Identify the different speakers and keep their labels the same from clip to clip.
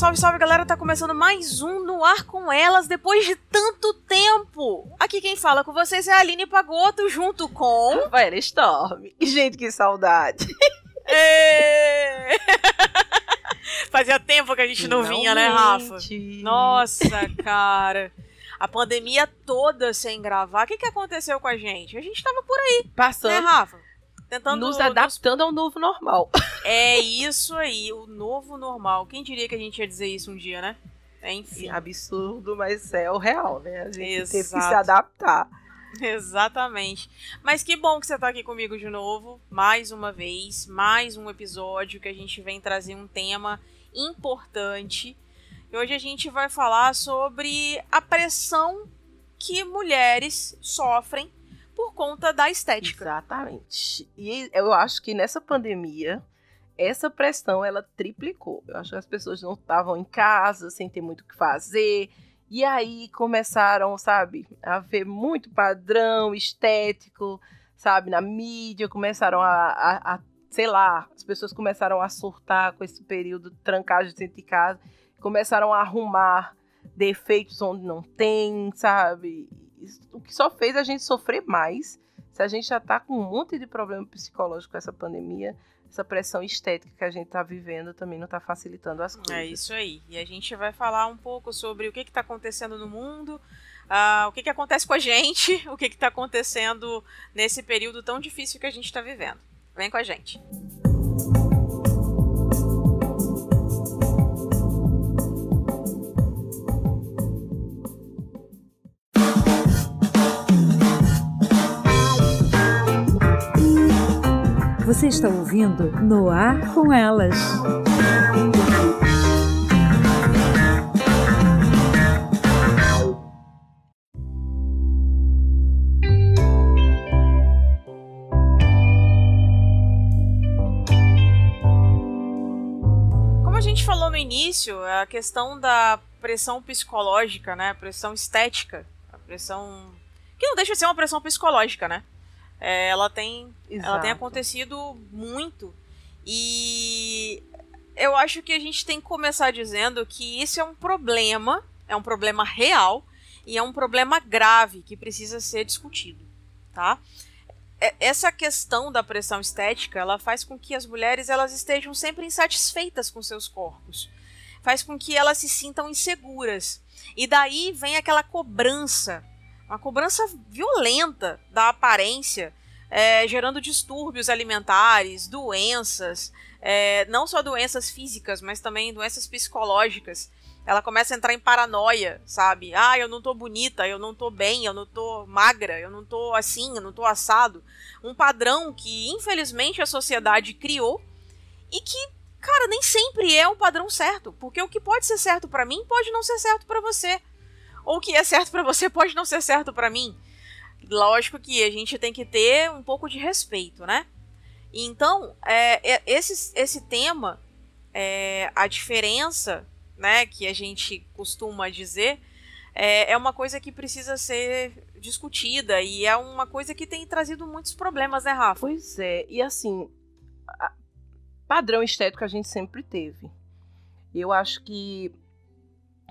Speaker 1: Salve, salve galera, tá começando mais um No Ar com Elas depois de tanto tempo. Aqui quem fala com vocês é a Aline Pagoto, junto com.
Speaker 2: Rafaela Storm. Gente, que saudade.
Speaker 1: Fazia tempo que a gente não vinha, né, Rafa? Nossa, cara. A pandemia toda sem gravar. O que, que aconteceu com a gente? A gente tava por aí.
Speaker 2: Passando.
Speaker 1: Né, Rafa? Tentando
Speaker 2: nos adaptando ao novo normal.
Speaker 1: É isso aí, o novo normal. Quem diria que a gente ia dizer isso um dia, né? É, enfim.
Speaker 2: absurdo, mas é o real, né? A gente Exato. teve que se adaptar.
Speaker 1: Exatamente. Mas que bom que você está aqui comigo de novo, mais uma vez, mais um episódio que a gente vem trazer um tema importante. E hoje a gente vai falar sobre a pressão que mulheres sofrem por conta da estética.
Speaker 2: Exatamente. E eu acho que nessa pandemia, essa pressão ela triplicou. Eu acho que as pessoas não estavam em casa, sem ter muito o que fazer. E aí começaram, sabe, a ver muito padrão estético, sabe, na mídia, começaram a, a, a sei lá, as pessoas começaram a surtar com esse período trancados dentro de casa, começaram a arrumar defeitos onde não tem, sabe? O que só fez a gente sofrer mais. Se a gente já está com um monte de problema psicológico com essa pandemia, essa pressão estética que a gente está vivendo também não está facilitando as coisas.
Speaker 1: É isso aí. E a gente vai falar um pouco sobre o que está acontecendo no mundo, uh, o que, que acontece com a gente, o que está acontecendo nesse período tão difícil que a gente está vivendo. Vem com a gente.
Speaker 3: Você está ouvindo No Ar com Elas.
Speaker 1: Como a gente falou no início, a questão da pressão psicológica, né? A pressão estética, a pressão que não deixa de ser uma pressão psicológica, né? É, ela tem ela tem acontecido muito. E eu acho que a gente tem que começar dizendo que isso é um problema, é um problema real e é um problema grave que precisa ser discutido, tá? É, essa questão da pressão estética, ela faz com que as mulheres elas estejam sempre insatisfeitas com seus corpos, faz com que elas se sintam inseguras. E daí vem aquela cobrança uma cobrança violenta da aparência, é, gerando distúrbios alimentares, doenças, é, não só doenças físicas, mas também doenças psicológicas. Ela começa a entrar em paranoia, sabe? Ah, eu não tô bonita, eu não tô bem, eu não tô magra, eu não tô assim, eu não tô assado. Um padrão que, infelizmente, a sociedade criou e que, cara, nem sempre é o padrão certo. Porque o que pode ser certo para mim pode não ser certo para você ou o que é certo para você pode não ser certo para mim. Lógico que a gente tem que ter um pouco de respeito, né? Então, é, é, esse, esse tema, é, a diferença, né, que a gente costuma dizer, é, é uma coisa que precisa ser discutida e é uma coisa que tem trazido muitos problemas, né, Rafa?
Speaker 2: Pois é, e assim, padrão estético a gente sempre teve. Eu acho que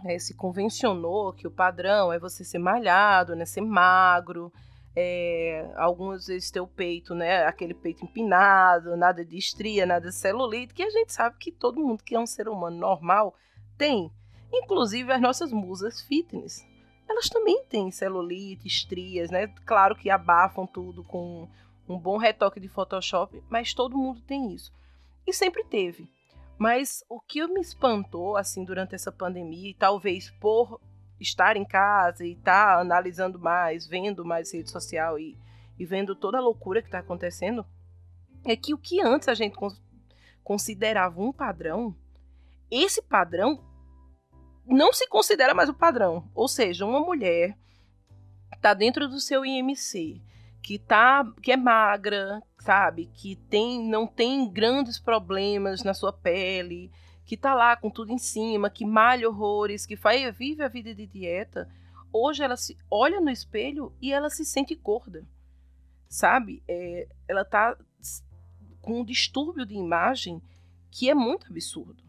Speaker 2: é, se convencionou que o padrão é você ser malhado, né, ser magro, é, algumas vezes ter o peito, né, aquele peito empinado, nada de estria, nada de celulite, que a gente sabe que todo mundo que é um ser humano normal tem. Inclusive as nossas musas fitness. Elas também têm celulite, estrias, né? Claro que abafam tudo com um bom retoque de Photoshop, mas todo mundo tem isso. E sempre teve. Mas o que me espantou, assim, durante essa pandemia, e talvez por estar em casa e estar tá analisando mais, vendo mais rede social e, e vendo toda a loucura que está acontecendo, é que o que antes a gente considerava um padrão, esse padrão não se considera mais o padrão. Ou seja, uma mulher está dentro do seu IMC, que tá que é magra, sabe, que tem não tem grandes problemas na sua pele, que tá lá com tudo em cima, que malha horrores, que faz, vive a vida de dieta, hoje ela se olha no espelho e ela se sente gorda, sabe? É, ela tá com um distúrbio de imagem que é muito absurdo.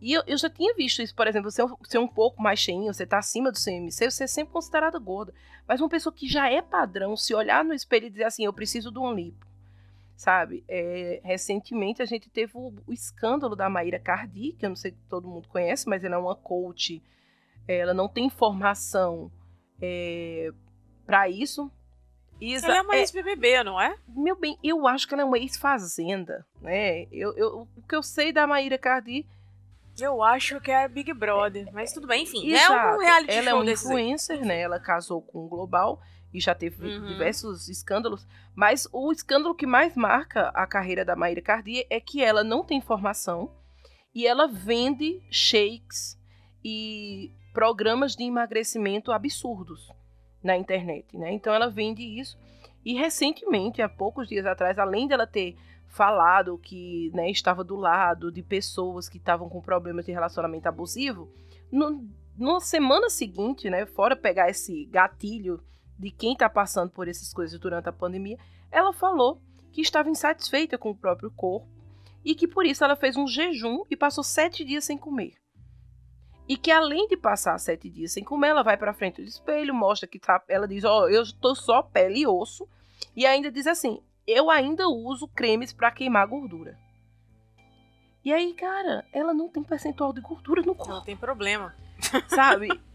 Speaker 2: E eu, eu, já tinha visto isso, por exemplo, você ser um pouco mais cheinho, você tá acima do IMC, você é sempre considerada gorda. Mas uma pessoa que já é padrão, se olhar no espelho e dizer assim, eu preciso de um lipo, sabe? É, recentemente a gente teve o, o, escândalo da Maíra Cardi, que eu não sei se todo mundo conhece, mas ela é uma coach, ela não tem formação é, para isso.
Speaker 1: Isa, ela é uma ex-BBB, não é?
Speaker 2: Meu bem, eu acho que ela é uma ex-fazenda, né? Eu, eu, o que eu sei da Maíra Cardi
Speaker 1: eu acho que é Big Brother, mas tudo bem, enfim. Exato. É um reality
Speaker 2: ela
Speaker 1: show
Speaker 2: é uma influencer, né? Ela casou com o Global e já teve uhum. diversos escândalos. Mas o escândalo que mais marca a carreira da Maíra Cardi é que ela não tem formação e ela vende shakes e programas de emagrecimento absurdos na internet, né? Então ela vende isso. E recentemente, há poucos dias atrás, além dela ter falado que né, estava do lado de pessoas que estavam com problemas de relacionamento abusivo, no, na semana seguinte, né, fora pegar esse gatilho de quem está passando por essas coisas durante a pandemia, ela falou que estava insatisfeita com o próprio corpo e que por isso ela fez um jejum e passou sete dias sem comer. E que além de passar sete dias sem comer, ela vai para frente do espelho, mostra que tá, ela diz: Ó, oh, eu estou só pele e osso. E ainda diz assim: eu ainda uso cremes para queimar gordura. E aí, cara, ela não tem percentual de gordura no corpo.
Speaker 1: Não tem problema.
Speaker 2: Sabe?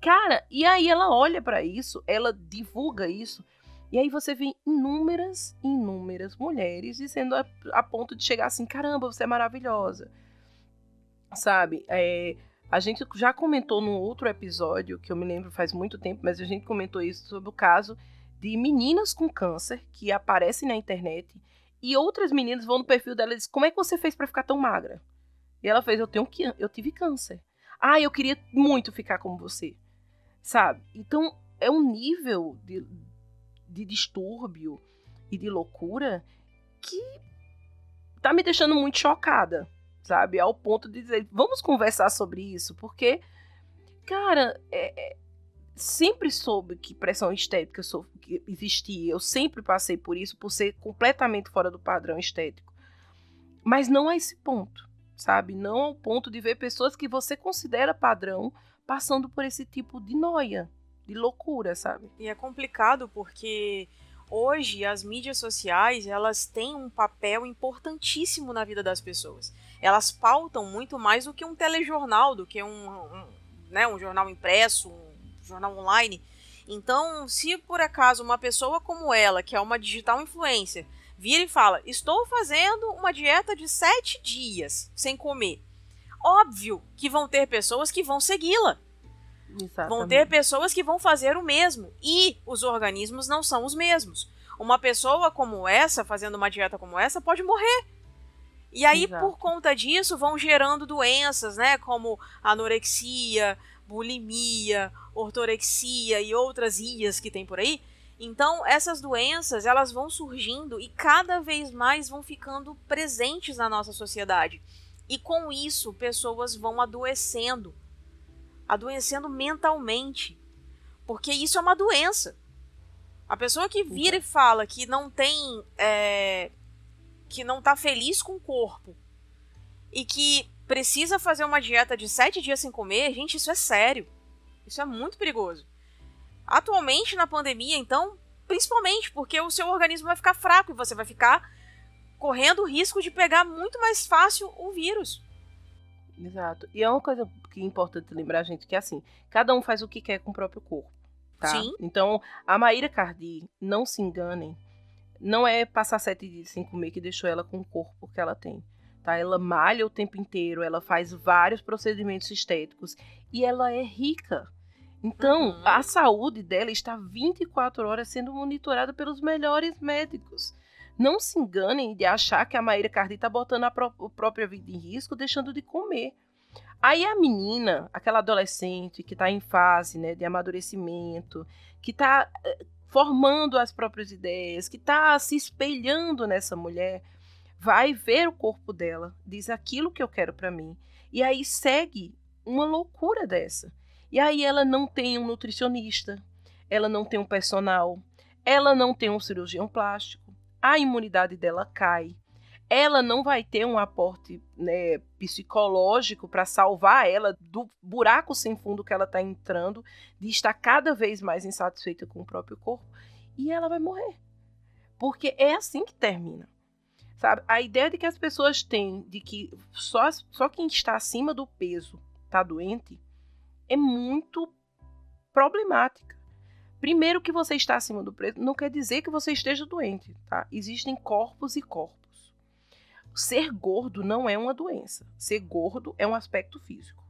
Speaker 2: cara, e aí ela olha para isso, ela divulga isso. E aí você vê inúmeras, inúmeras mulheres dizendo a, a ponto de chegar assim, caramba, você é maravilhosa. Sabe? É, a gente já comentou num outro episódio, que eu me lembro faz muito tempo, mas a gente comentou isso sobre o caso de meninas com câncer que aparecem na internet e outras meninas vão no perfil dela e dizem: Como é que você fez para ficar tão magra? E ela fez: Eu tenho eu tive câncer. Ah, eu queria muito ficar como você. Sabe? Então é um nível de, de distúrbio e de loucura que tá me deixando muito chocada, sabe? Ao ponto de dizer, vamos conversar sobre isso, porque, cara, é, é, sempre soube que pressão estética que existia. Eu sempre passei por isso, por ser completamente fora do padrão estético. Mas não a esse ponto, sabe? Não ao ponto de ver pessoas que você considera padrão passando por esse tipo de noia, de loucura, sabe?
Speaker 1: E é complicado porque hoje as mídias sociais elas têm um papel importantíssimo na vida das pessoas. Elas pautam muito mais do que um telejornal, do que um, um, né, um jornal impresso, um jornal online. Então, se por acaso uma pessoa como ela, que é uma digital influencer, vira e fala: Estou fazendo uma dieta de sete dias sem comer. Óbvio que vão ter pessoas que vão segui-la. Vão ter pessoas que vão fazer o mesmo. E os organismos não são os mesmos. Uma pessoa como essa, fazendo uma dieta como essa, pode morrer. E aí, Exato. por conta disso, vão gerando doenças, né? Como anorexia, bulimia, ortorexia e outras ias que tem por aí. Então, essas doenças, elas vão surgindo e cada vez mais vão ficando presentes na nossa sociedade. E com isso, pessoas vão adoecendo, adoecendo mentalmente, porque isso é uma doença. A pessoa que vira e fala que não tem, é, que não tá feliz com o corpo e que precisa fazer uma dieta de sete dias sem comer, gente, isso é sério. Isso é muito perigoso. Atualmente, na pandemia, então, principalmente porque o seu organismo vai ficar fraco e você vai ficar correndo o risco de pegar muito mais fácil o vírus.
Speaker 2: Exato. E é uma coisa que é importante lembrar, gente, que é assim, cada um faz o que quer com o próprio corpo. Tá? Sim. Então, a Maíra Cardi, não se enganem, não é passar sete dias sem comer que deixou ela com o corpo que ela tem tá? Ela malha o tempo inteiro, ela faz vários procedimentos estéticos e ela é rica. Então, uhum. a saúde dela está 24 horas sendo monitorada pelos melhores médicos. Não se enganem de achar que a Maíra Cardi está botando a, pró própria vida em risco, deixando de comer. Aí a menina, aquela adolescente que está em fase né, de amadurecimento, que está eh, formando as próprias ideias, que está se espelhando nessa mulher, vai ver o corpo dela, diz aquilo que eu quero para mim, e aí segue uma loucura dessa. E aí ela não tem um nutricionista, ela não tem um personal, ela não tem um cirurgião plástico, a imunidade dela cai, ela não vai ter um aporte né, psicológico para salvar ela do buraco sem fundo que ela está entrando, de estar cada vez mais insatisfeita com o próprio corpo, e ela vai morrer. Porque é assim que termina. Sabe? A ideia de que as pessoas têm de que só, só quem está acima do peso está doente é muito problemática. Primeiro que você está acima do peso não quer dizer que você esteja doente, tá? Existem corpos e corpos. Ser gordo não é uma doença. Ser gordo é um aspecto físico.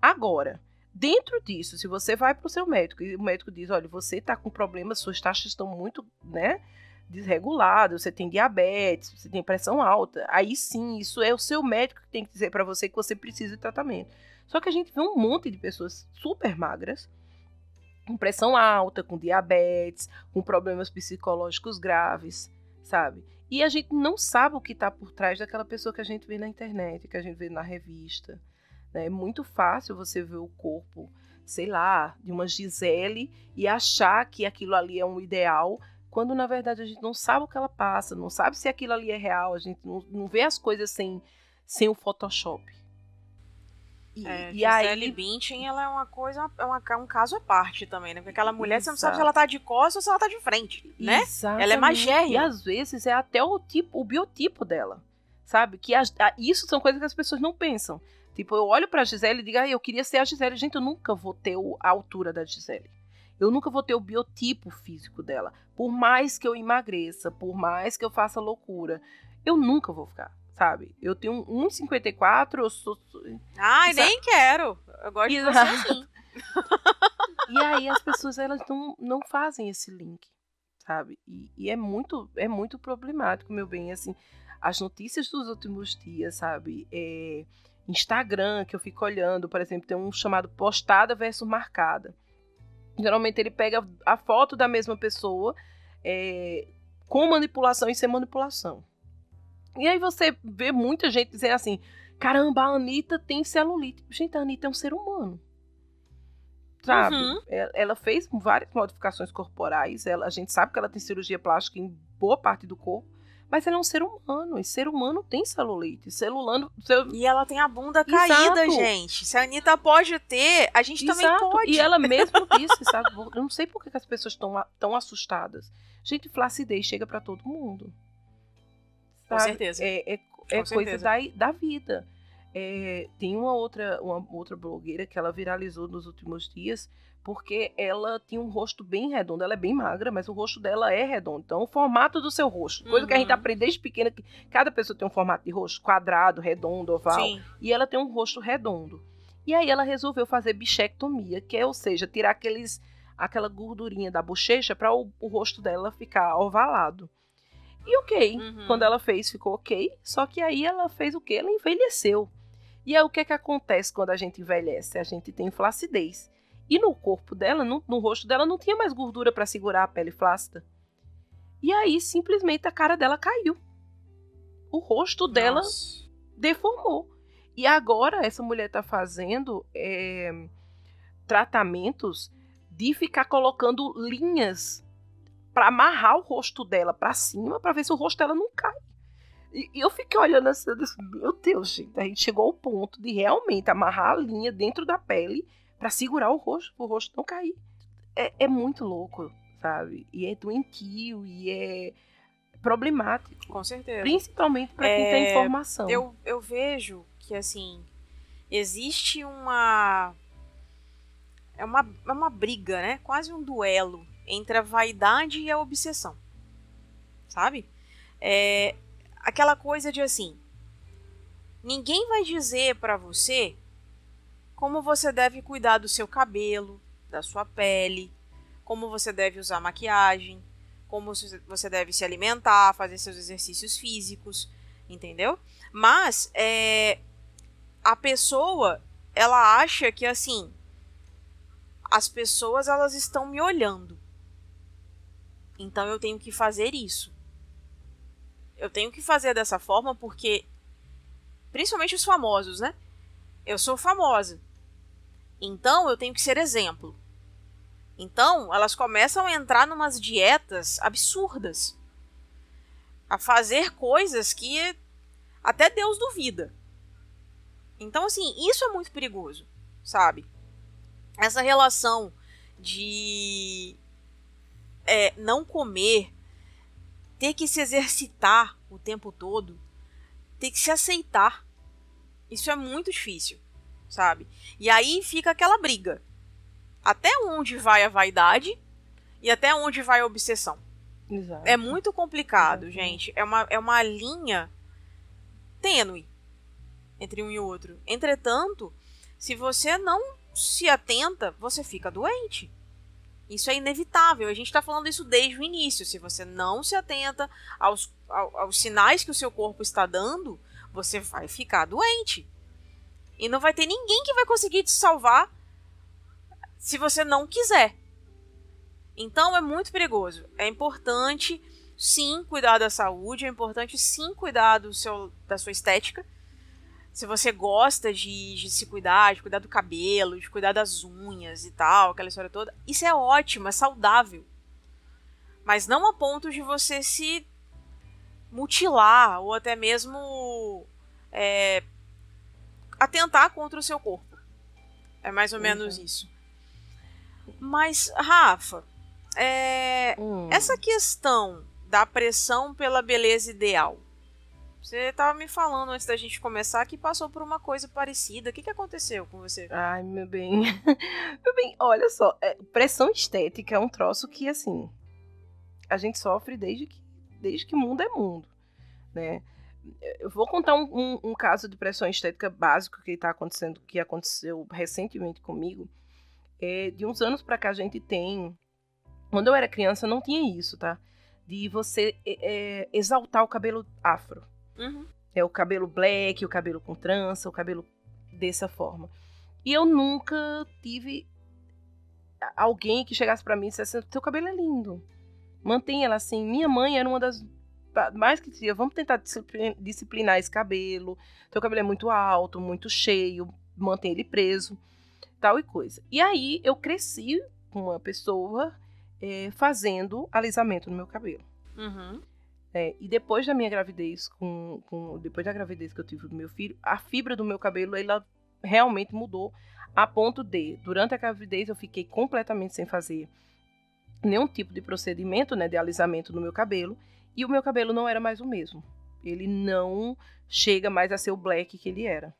Speaker 2: Agora, dentro disso, se você vai para o seu médico e o médico diz, olha, você está com problemas, suas taxas estão muito, né? desregulado, você tem diabetes, você tem pressão alta, aí sim, isso é o seu médico que tem que dizer para você que você precisa de tratamento. Só que a gente vê um monte de pessoas super magras, com pressão alta, com diabetes, com problemas psicológicos graves, sabe? E a gente não sabe o que está por trás daquela pessoa que a gente vê na internet, que a gente vê na revista. Né? É muito fácil você ver o corpo, sei lá, de uma Gisele e achar que aquilo ali é um ideal quando na verdade a gente não sabe o que ela passa, não sabe se aquilo ali é real, a gente não, não vê as coisas sem, sem o Photoshop.
Speaker 1: E, é, e aí Bündchen, ela é uma coisa, é uma, um caso à parte também, né? Porque aquela mulher, Exato. você não sabe se ela tá de costas ou se ela tá de frente, né? Exatamente. Ela é magérrima.
Speaker 2: E às vezes é até o tipo, o biotipo dela, sabe? Que a, isso são coisas que as pessoas não pensam. Tipo, eu olho pra Gisele e digo, ah, eu queria ser a Gisele. Gente, eu nunca vou ter o, a altura da Gisele eu nunca vou ter o biotipo físico dela. Por mais que eu emagreça, por mais que eu faça loucura, eu nunca vou ficar, sabe? Eu tenho 1,54, eu sou.
Speaker 1: Ai, sabe? nem quero. Eu gosto de você assim.
Speaker 2: e aí as pessoas elas não, não fazem esse link, sabe? E, e é muito é muito problemático, meu bem, assim, as notícias dos últimos dias, sabe? É, Instagram, que eu fico olhando, por exemplo, tem um chamado postada versus marcada. Geralmente ele pega a foto da mesma pessoa é, com manipulação e sem manipulação. E aí você vê muita gente dizendo assim: caramba, a Anitta tem celulite. Gente, a Anitta é um ser humano. Sabe? Uhum. Ela fez várias modificações corporais. Ela, a gente sabe que ela tem cirurgia plástica em boa parte do corpo. Mas ela é um ser humano. E ser humano tem celulite. Celulano. Cel...
Speaker 1: E ela tem a bunda caída, Exato. gente. Se a Anitta pode ter, a gente Exato. também pode.
Speaker 2: E ela mesmo disse, sabe? Eu não sei por que as pessoas estão tão assustadas. Gente, flacidez chega para todo mundo.
Speaker 1: Sabe? Com certeza.
Speaker 2: É, é, é coisa da, da vida. É, tem uma outra, uma outra blogueira que ela viralizou nos últimos dias porque ela tinha um rosto bem redondo. Ela é bem magra, mas o rosto dela é redondo. Então, o formato do seu rosto, coisa uhum. que a gente uhum. aprende desde pequena, que cada pessoa tem um formato de rosto quadrado, redondo, oval, Sim. e ela tem um rosto redondo. E aí ela resolveu fazer bichectomia, que é, ou seja, tirar aqueles aquela gordurinha da bochecha para o, o, rosto dela ficar ovalado. E ok, uhum. quando ela fez, ficou ok. Só que aí ela fez o quê? Ela envelheceu. E aí o que é que acontece quando a gente envelhece? A gente tem flacidez. E no corpo dela, no, no rosto dela, não tinha mais gordura para segurar a pele flácida. E aí, simplesmente, a cara dela caiu. O rosto Nossa. dela deformou. E agora, essa mulher está fazendo é, tratamentos de ficar colocando linhas para amarrar o rosto dela para cima, para ver se o rosto dela não cai. E, e eu fiquei olhando assim, meu Deus, gente, a gente chegou ao ponto de realmente amarrar a linha dentro da pele para segurar o rosto, o rosto não cair. É, é muito louco, sabe? E é doentio, e é problemático.
Speaker 1: Com certeza.
Speaker 2: Principalmente para quem é, tem informação.
Speaker 1: Eu, eu vejo que, assim, existe uma. É uma, é uma briga, né? Quase um duelo entre a vaidade e a obsessão. Sabe? É aquela coisa de assim. Ninguém vai dizer para você como você deve cuidar do seu cabelo, da sua pele, como você deve usar maquiagem, como você deve se alimentar, fazer seus exercícios físicos, entendeu? Mas é, a pessoa, ela acha que assim, as pessoas elas estão me olhando. Então eu tenho que fazer isso. Eu tenho que fazer dessa forma porque principalmente os famosos, né? Eu sou famosa. Então eu tenho que ser exemplo. Então elas começam a entrar numas dietas absurdas, a fazer coisas que até Deus duvida. Então, assim, isso é muito perigoso, sabe? Essa relação de é, não comer, ter que se exercitar o tempo todo, ter que se aceitar. Isso é muito difícil, sabe? E aí fica aquela briga. Até onde vai a vaidade e até onde vai a obsessão? Exato. É muito complicado, Exato. gente. É uma, é uma linha tênue entre um e outro. Entretanto, se você não se atenta, você fica doente. Isso é inevitável. A gente está falando isso desde o início. Se você não se atenta aos, aos, aos sinais que o seu corpo está dando, você vai ficar doente. E não vai ter ninguém que vai conseguir te salvar se você não quiser. Então é muito perigoso. É importante sim cuidar da saúde, é importante sim cuidar do seu, da sua estética. Se você gosta de, de se cuidar, de cuidar do cabelo, de cuidar das unhas e tal, aquela história toda, isso é ótimo, é saudável. Mas não a ponto de você se mutilar ou até mesmo é, atentar contra o seu corpo. É mais ou uhum. menos isso. Mas, Rafa, é, hum. essa questão da pressão pela beleza ideal. Você estava me falando antes da gente começar que passou por uma coisa parecida. O que, que aconteceu com você?
Speaker 2: Ai, meu bem. meu bem, olha só. É, pressão estética é um troço que, assim, a gente sofre desde que, desde que mundo é mundo, né? Eu vou contar um, um, um caso de pressão estética básico que está acontecendo, que aconteceu recentemente comigo. É, de uns anos para cá a gente tem quando eu era criança, não tinha isso, tá? De você é, exaltar o cabelo afro. Uhum. É o cabelo black, o cabelo com trança, o cabelo dessa forma. E eu nunca tive alguém que chegasse para mim e dissesse: Teu cabelo é lindo. Mantenha ela assim. Minha mãe era uma das mais que dizia: Vamos tentar disciplinar esse cabelo. Teu cabelo é muito alto, muito cheio. Mantém ele preso. Tal e coisa. E aí eu cresci com uma pessoa é, fazendo alisamento no meu cabelo. Uhum. É, e depois da minha gravidez, com, com, depois da gravidez que eu tive do meu filho, a fibra do meu cabelo ela realmente mudou a ponto de, durante a gravidez, eu fiquei completamente sem fazer nenhum tipo de procedimento né, de alisamento no meu cabelo e o meu cabelo não era mais o mesmo. Ele não chega mais a ser o black que ele era.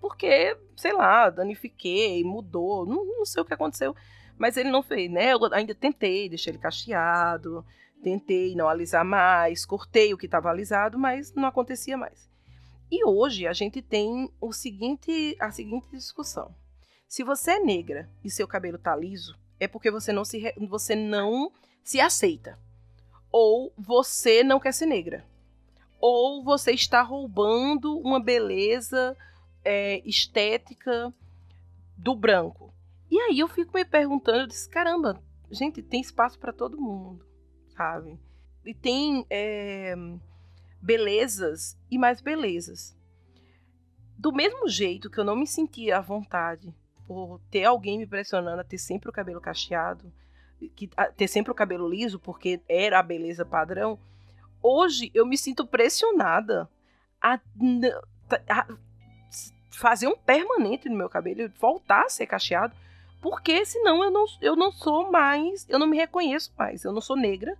Speaker 2: Porque, sei lá, danifiquei, mudou, não, não sei o que aconteceu. Mas ele não fez, né? Eu ainda tentei deixar ele cacheado, tentei não alisar mais, cortei o que estava alisado, mas não acontecia mais. E hoje a gente tem o seguinte, a seguinte discussão. Se você é negra e seu cabelo tá liso, é porque você não se, você não se aceita. Ou você não quer ser negra. Ou você está roubando uma beleza é, estética do branco. E aí eu fico me perguntando, eu disse, caramba, gente, tem espaço para todo mundo, sabe? E tem é, belezas e mais belezas. Do mesmo jeito que eu não me sentia à vontade por ter alguém me pressionando a ter sempre o cabelo cacheado, que, ter sempre o cabelo liso, porque era a beleza padrão, hoje eu me sinto pressionada a, a fazer um permanente no meu cabelo, voltar a ser cacheado, porque senão eu não, eu não sou mais, eu não me reconheço mais. Eu não sou negra,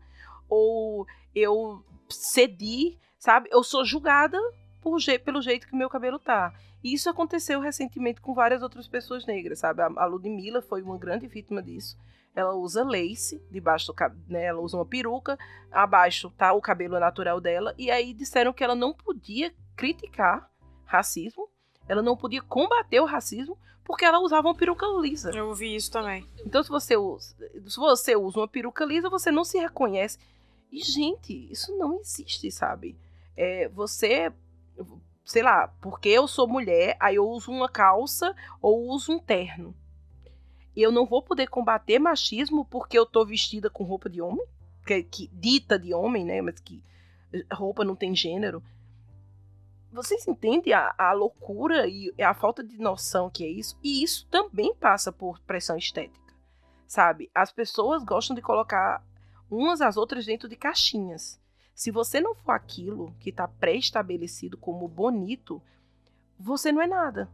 Speaker 2: ou eu cedi, sabe? Eu sou julgada por, pelo jeito que meu cabelo tá. E isso aconteceu recentemente com várias outras pessoas negras, sabe? A, a Ludmilla foi uma grande vítima disso. Ela usa lace debaixo do cabelo, né? Ela usa uma peruca, abaixo tá o cabelo natural dela. E aí disseram que ela não podia criticar racismo, ela não podia combater o racismo porque ela usava uma peruca lisa.
Speaker 1: Eu ouvi isso também.
Speaker 2: Então, se você usa, se você usa uma peruca lisa, você não se reconhece. E, gente, isso não existe, sabe? É, você, sei lá, porque eu sou mulher, aí eu uso uma calça ou uso um terno. E eu não vou poder combater machismo porque eu tô vestida com roupa de homem, que, que dita de homem, né? Mas que roupa não tem gênero. Vocês entendem a, a loucura e a falta de noção que é isso? E isso também passa por pressão estética, sabe? As pessoas gostam de colocar umas às outras dentro de caixinhas. Se você não for aquilo que está pré-estabelecido como bonito, você não é nada.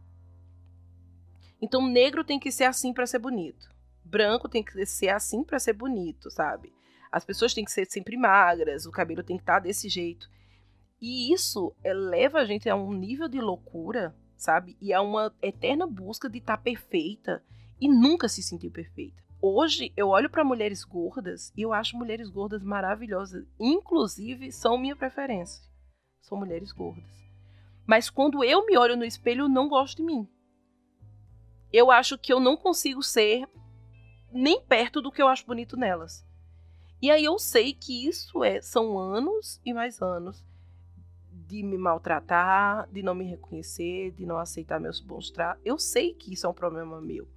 Speaker 2: Então, negro tem que ser assim para ser bonito. Branco tem que ser assim para ser bonito, sabe? As pessoas têm que ser sempre magras, o cabelo tem que estar tá desse jeito. E isso leva a gente a um nível de loucura, sabe? E a uma eterna busca de estar tá perfeita e nunca se sentir perfeita. Hoje eu olho para mulheres gordas e eu acho mulheres gordas maravilhosas. Inclusive, são minha preferência. São mulheres gordas. Mas quando eu me olho no espelho, eu não gosto de mim. Eu acho que eu não consigo ser nem perto do que eu acho bonito nelas. E aí eu sei que isso é são anos e mais anos de me maltratar, de não me reconhecer, de não aceitar meus bons tratos. Eu sei que isso é um problema meu,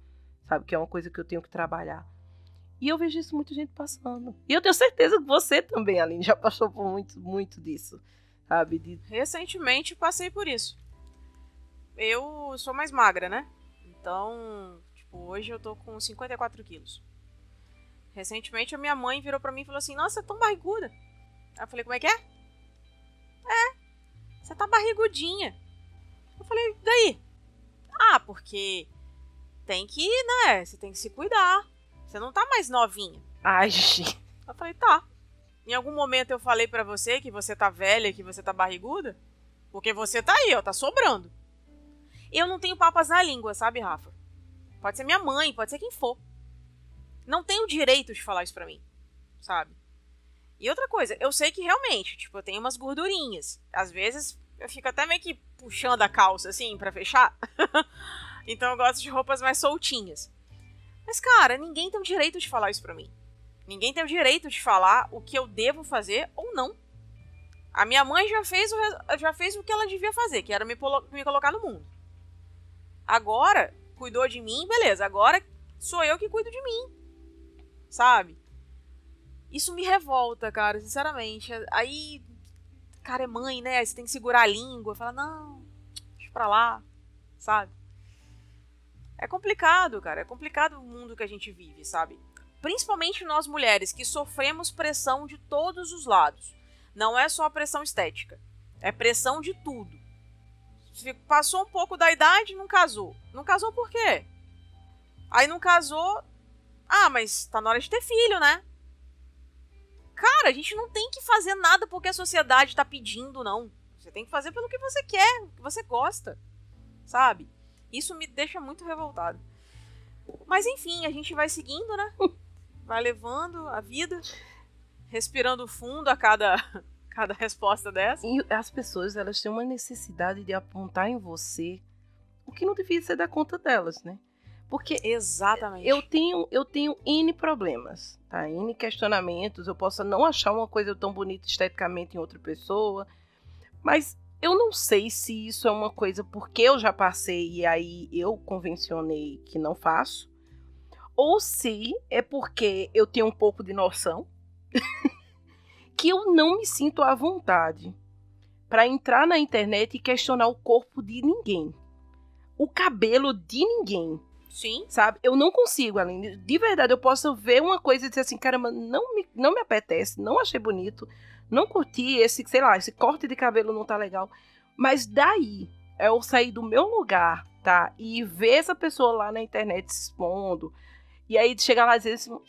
Speaker 2: sabe? Que é uma coisa que eu tenho que trabalhar. E eu vejo isso muita gente passando. E eu tenho certeza que você também, Aline, já passou por muito, muito disso, sabe? De...
Speaker 1: Recentemente passei por isso. Eu sou mais magra, né? Então, tipo, hoje eu tô com 54 quilos. Recentemente a minha mãe virou pra mim e falou assim: Nossa, é tão barriguda. Aí eu falei: Como é que é? É, você tá barrigudinha. Eu falei: Daí? Ah, porque tem que, né? Você tem que se cuidar. Você não tá mais novinha.
Speaker 2: Ai, gente.
Speaker 1: Eu falei: Tá. Em algum momento eu falei para você que você tá velha, que você tá barriguda? Porque você tá aí, ó, tá sobrando. Eu não tenho papas na língua, sabe, Rafa? Pode ser minha mãe, pode ser quem for não tem o direito de falar isso pra mim, sabe? E outra coisa, eu sei que realmente, tipo, eu tenho umas gordurinhas. Às vezes eu fico até meio que puxando a calça, assim, para fechar. então eu gosto de roupas mais soltinhas. Mas, cara, ninguém tem o direito de falar isso pra mim. Ninguém tem o direito de falar o que eu devo fazer ou não. A minha mãe já fez o, já fez o que ela devia fazer, que era me, me colocar no mundo. Agora, cuidou de mim, beleza. Agora sou eu que cuido de mim sabe? Isso me revolta, cara, sinceramente. Aí, cara, é mãe, né? Aí você tem que segurar a língua, falar, não, deixa pra lá, sabe? É complicado, cara. É complicado o mundo que a gente vive, sabe? Principalmente nós mulheres que sofremos pressão de todos os lados. Não é só a pressão estética, é pressão de tudo. Passou um pouco da idade, não casou. Não casou por quê? Aí não casou, ah, mas tá na hora de ter filho, né? Cara, a gente não tem que fazer nada porque a sociedade tá pedindo, não. Você tem que fazer pelo que você quer, o que você gosta. Sabe? Isso me deixa muito revoltado. Mas enfim, a gente vai seguindo, né? Vai levando a vida, respirando fundo a cada, cada resposta dessa.
Speaker 2: E as pessoas, elas têm uma necessidade de apontar em você o que não devia ser da conta delas, né? Porque
Speaker 1: exatamente.
Speaker 2: Eu tenho eu tenho N problemas, tá? N questionamentos, eu posso não achar uma coisa tão bonita esteticamente em outra pessoa, mas eu não sei se isso é uma coisa porque eu já passei e aí eu convencionei que não faço, ou se é porque eu tenho um pouco de noção que eu não me sinto à vontade para entrar na internet e questionar o corpo de ninguém, o cabelo de ninguém
Speaker 1: Sim.
Speaker 2: Sabe? Eu não consigo, Aline. De verdade, eu posso ver uma coisa e dizer assim, caramba, não me, não me apetece, não achei bonito, não curti esse, sei lá, esse corte de cabelo não tá legal. Mas daí, é eu sair do meu lugar, tá? E ver essa pessoa lá na internet se expondo. E aí chegar lá e dizer assim,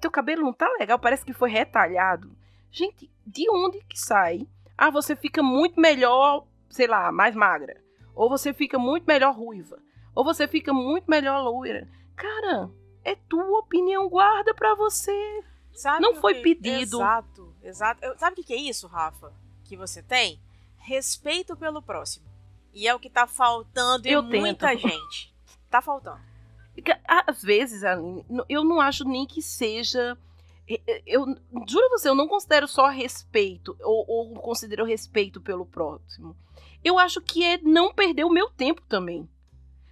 Speaker 2: teu cabelo não tá legal, parece que foi retalhado. Gente, de onde que sai? Ah, você fica muito melhor, sei lá, mais magra. Ou você fica muito melhor ruiva ou você fica muito melhor loira. Cara, é tua opinião, guarda para você. Sabe não foi que... pedido.
Speaker 1: Exato, exato. Eu, sabe o que é isso, Rafa? Que você tem? Respeito pelo próximo. E é o que tá faltando em muita tento. gente. Tá faltando.
Speaker 2: Às vezes, Aline, eu não acho nem que seja. Eu juro você, eu não considero só respeito, ou, ou considero respeito pelo próximo. Eu acho que é não perder o meu tempo também.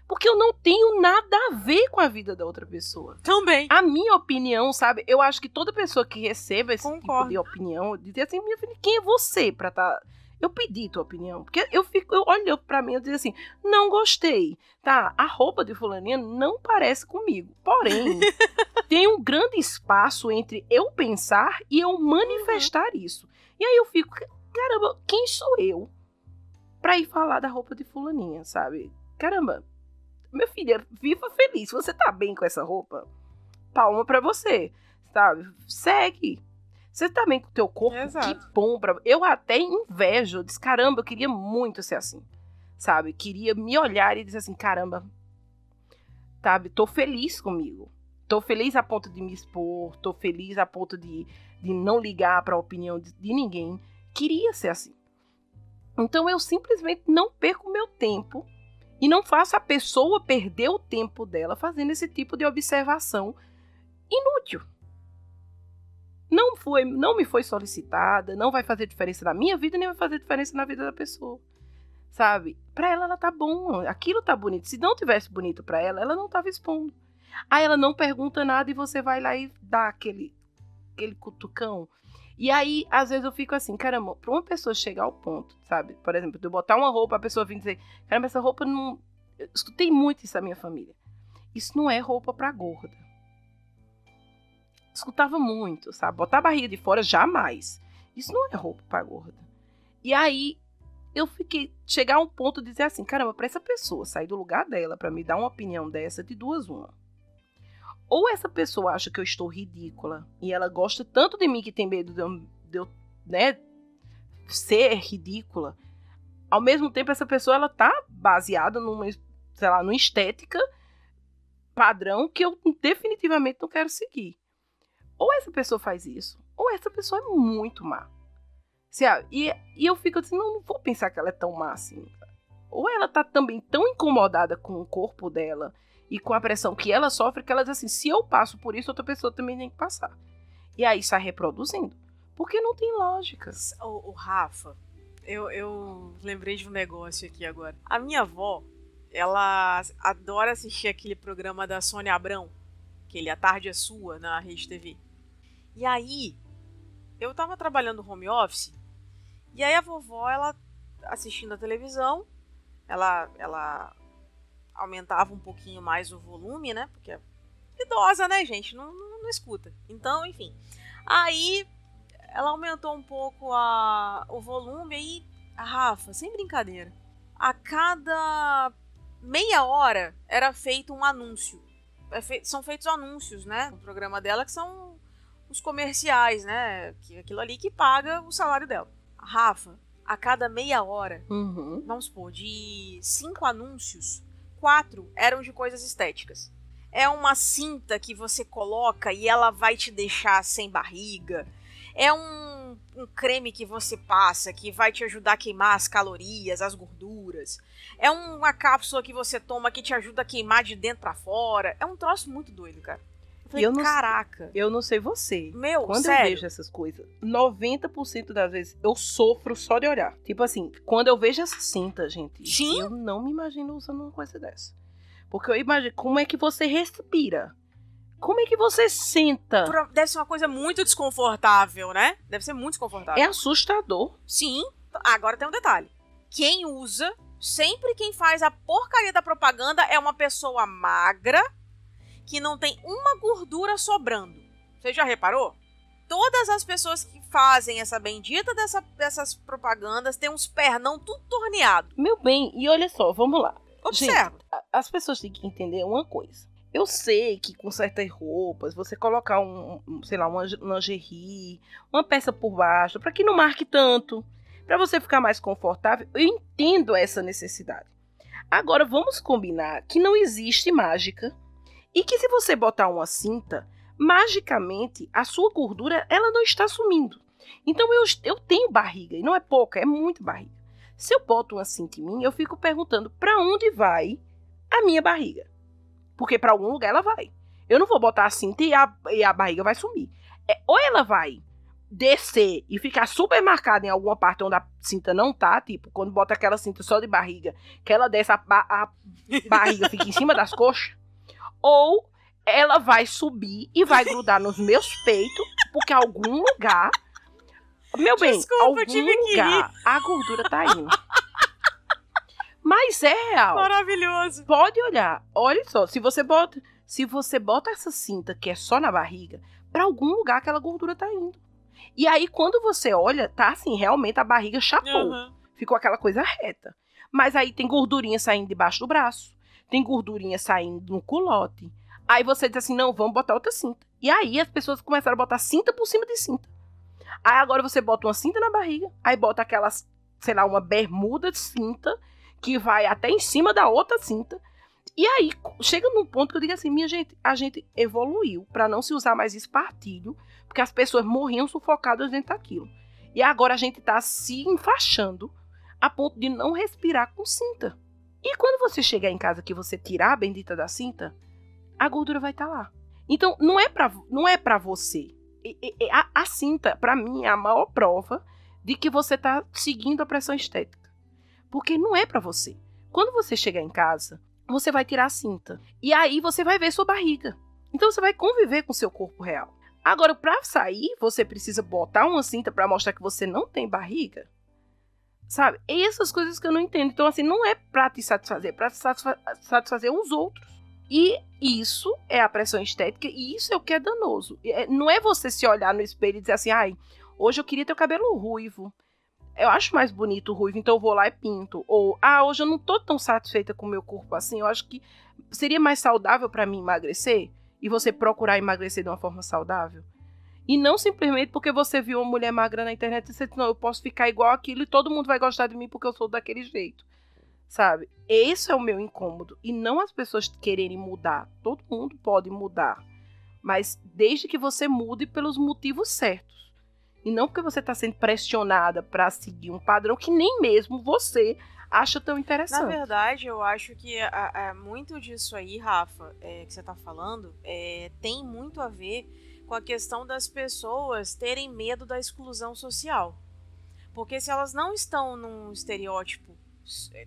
Speaker 2: Porque eu não tenho nada a ver com a vida da outra pessoa.
Speaker 1: Também.
Speaker 2: A minha opinião, sabe? Eu acho que toda pessoa que receba esse Concordo. tipo de opinião, dizer assim, minha filha, quem é você pra estar. Tá... Eu pedi tua opinião. Porque eu fico, eu olho pra mim e digo assim, não gostei. Tá, a roupa de fulaninha não parece comigo. Porém, tem um grande espaço entre eu pensar e eu manifestar uhum. isso. E aí eu fico, caramba, quem sou eu pra ir falar da roupa de fulaninha, sabe? Caramba, meu filho, viva feliz. Você tá bem com essa roupa? Palma pra você, sabe? Segue. Você tá bem com o teu corpo?
Speaker 1: Exato.
Speaker 2: Que bom pra... Eu até invejo. Eu disse, caramba, eu queria muito ser assim. Sabe? Queria me olhar e dizer assim, caramba, sabe? Tô feliz comigo. Tô feliz a ponto de me expor. Tô feliz a ponto de, de não ligar pra opinião de, de ninguém. Queria ser assim. Então eu simplesmente não perco meu tempo e não faço a pessoa perder o tempo dela fazendo esse tipo de observação inútil. Não foi, não me foi solicitada, não vai fazer diferença na minha vida, nem vai fazer diferença na vida da pessoa. Sabe? Para ela ela tá bom, aquilo tá bonito. Se não tivesse bonito para ela, ela não tava expondo. Aí ela não pergunta nada e você vai lá e dá aquele aquele cutucão. E aí, às vezes eu fico assim, caramba, pra uma pessoa chegar ao ponto, sabe? Por exemplo, de eu botar uma roupa, a pessoa vir dizer, caramba, essa roupa não. Eu escutei muito isso da minha família. Isso não é roupa pra gorda. Escutava muito, sabe? Botar a barriga de fora, jamais. Isso não é roupa pra gorda. E aí, eu fiquei. Chegar a um ponto de dizer assim, caramba, pra essa pessoa sair do lugar dela para me dar uma opinião dessa, de duas, uma ou essa pessoa acha que eu estou ridícula e ela gosta tanto de mim que tem medo de eu, de eu né, ser ridícula. Ao mesmo tempo, essa pessoa ela tá baseada numa, sei lá, numa estética padrão que eu definitivamente não quero seguir. Ou essa pessoa faz isso, ou essa pessoa é muito má. E, e eu fico assim, não, não vou pensar que ela é tão má assim. Ou ela tá também tão incomodada com o corpo dela e com a pressão que ela sofre, que ela diz assim: se eu passo por isso, outra pessoa também tem que passar. E aí sai reproduzindo. Porque não tem lógica.
Speaker 1: O, o Rafa, eu, eu lembrei de um negócio aqui agora. A minha avó, ela adora assistir aquele programa da Sônia Abrão, aquele A Tarde é Sua, na Rede TV. E aí, eu tava trabalhando home office, e aí a vovó, ela assistindo a televisão, ela, ela aumentava um pouquinho mais o volume, né? Porque é idosa, né, gente? Não, não, não escuta. Então, enfim. Aí ela aumentou um pouco a, o volume aí. A Rafa, sem brincadeira. A cada meia hora era feito um anúncio. É fe... são feitos anúncios, né? No programa dela, que são os comerciais, né? Que, aquilo ali que paga o salário dela. A Rafa, a cada meia hora,
Speaker 2: uhum.
Speaker 1: vamos supor, de cinco anúncios, quatro eram de coisas estéticas. É uma cinta que você coloca e ela vai te deixar sem barriga. É um, um creme que você passa que vai te ajudar a queimar as calorias, as gorduras. É uma cápsula que você toma que te ajuda a queimar de dentro para fora. É um troço muito doido, cara. Falei,
Speaker 2: eu não,
Speaker 1: caraca.
Speaker 2: Eu não sei você.
Speaker 1: Meu,
Speaker 2: quando
Speaker 1: sério?
Speaker 2: eu vejo essas coisas, 90% das vezes eu sofro só de olhar. Tipo assim, quando eu vejo essa cinta, gente,
Speaker 1: Sim?
Speaker 2: eu não me imagino usando uma coisa dessa. Porque eu imagino como é que você respira. Como é que você senta?
Speaker 1: Deve ser uma coisa muito desconfortável, né? Deve ser muito desconfortável.
Speaker 2: É assustador.
Speaker 1: Sim. Agora tem um detalhe. Quem usa, sempre quem faz a porcaria da propaganda é uma pessoa magra que não tem uma gordura sobrando. Você já reparou? Todas as pessoas que fazem essa bendita dessa, dessas propagandas têm uns pernão tudo torneado.
Speaker 2: Meu bem, e olha só, vamos lá.
Speaker 1: Observa.
Speaker 2: Gente, as pessoas têm que entender uma coisa. Eu sei que com certas roupas, você colocar um, um sei lá, uma lingerie, uma peça por baixo, para que não marque tanto, para você ficar mais confortável, eu entendo essa necessidade. Agora vamos combinar que não existe mágica e que se você botar uma cinta, magicamente a sua gordura ela não está sumindo. Então eu, eu tenho barriga, e não é pouca, é muito barriga. Se eu boto uma cinta em mim, eu fico perguntando para onde vai a minha barriga. Porque para algum lugar ela vai. Eu não vou botar a cinta e a, e a barriga vai sumir. É, ou ela vai descer e ficar super marcada em alguma parte onde a cinta não tá, tipo, quando bota aquela cinta só de barriga, que ela desce, a, a barriga fica em cima das coxas, ou ela vai subir e vai grudar nos meus peitos, porque algum lugar. Meu bem,
Speaker 1: Desculpa,
Speaker 2: algum lugar a gordura tá indo. Mas é real.
Speaker 1: Maravilhoso.
Speaker 2: Pode olhar. Olha só, se você bota, se você bota essa cinta que é só na barriga, para algum lugar aquela gordura tá indo. E aí, quando você olha, tá assim, realmente a barriga chapou. Uhum. Ficou aquela coisa reta. Mas aí tem gordurinha saindo debaixo do braço. Tem gordurinha saindo no culote. Aí você diz assim: não, vamos botar outra cinta. E aí as pessoas começaram a botar cinta por cima de cinta. Aí agora você bota uma cinta na barriga, aí bota aquelas, sei lá, uma bermuda de cinta que vai até em cima da outra cinta. E aí chega num ponto que eu digo assim, minha gente, a gente evoluiu para não se usar mais espartilho, porque as pessoas morriam sufocadas dentro daquilo. E agora a gente tá se enfaixando a ponto de não respirar com cinta. E quando você chegar em casa que você tirar a bendita da cinta, a gordura vai estar tá lá. Então não é para não é para você. A, a cinta, para mim, é a maior prova de que você tá seguindo a pressão estética. Porque não é para você. Quando você chegar em casa, você vai tirar a cinta. E aí você vai ver sua barriga. Então você vai conviver com seu corpo real. Agora, para sair, você precisa botar uma cinta para mostrar que você não tem barriga. Sabe? E essas coisas que eu não entendo. Então, assim, não é pra te satisfazer, é pra satisfazer os outros. E isso é a pressão estética, e isso é o que é danoso. É, não é você se olhar no espelho e dizer assim, ai, hoje eu queria ter o cabelo ruivo. Eu acho mais bonito o ruivo, então eu vou lá e pinto. Ou, ah, hoje eu não tô tão satisfeita com o meu corpo assim, eu acho que seria mais saudável para mim emagrecer. E você procurar emagrecer de uma forma saudável. E não simplesmente porque você viu uma mulher magra na internet e você disse, não, eu posso ficar igual aquilo e todo mundo vai gostar de mim porque eu sou daquele jeito. Sabe? Esse é o meu incômodo. E não as pessoas quererem mudar. Todo mundo pode mudar. Mas desde que você mude pelos motivos certos. E não porque você está sendo pressionada para seguir um padrão que nem mesmo você acha tão interessante.
Speaker 1: Na verdade, eu acho que a, a, muito disso aí, Rafa, é, que você está falando, é, tem muito a ver com a questão das pessoas terem medo da exclusão social. Porque se elas não estão num estereótipo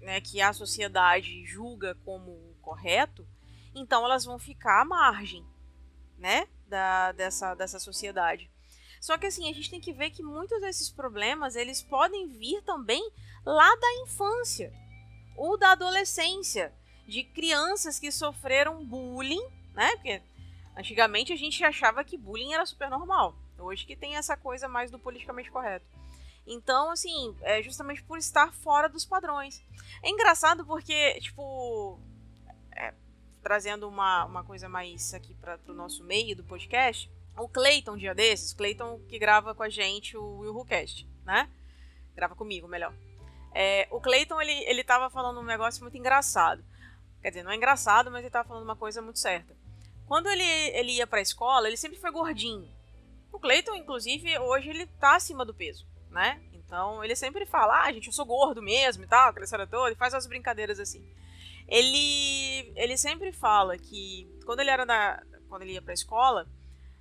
Speaker 1: né, que a sociedade julga como correto, então elas vão ficar à margem né, da, dessa, dessa sociedade. Só que assim, a gente tem que ver que muitos desses problemas eles podem vir também lá da infância ou da adolescência, de crianças que sofreram bullying, né? Porque Antigamente a gente achava que bullying era super normal. Hoje que tem essa coisa mais do politicamente correto. Então, assim, é justamente por estar fora dos padrões. É engraçado porque, tipo, é, trazendo uma, uma coisa mais aqui para o nosso meio do podcast, o Clayton, um dia desses, Clayton que grava com a gente o Will Who né? Grava comigo, melhor. É, o Clayton, ele, ele tava falando um negócio muito engraçado. Quer dizer, não é engraçado, mas ele tava falando uma coisa muito certa. Quando ele, ele ia pra escola, ele sempre foi gordinho. O Cleiton, inclusive, hoje ele tá acima do peso, né? Então ele sempre fala, ah, gente, eu sou gordo mesmo e tal, aquela história toda, e faz umas brincadeiras assim. Ele, ele sempre fala que quando ele era na, quando ele ia pra escola,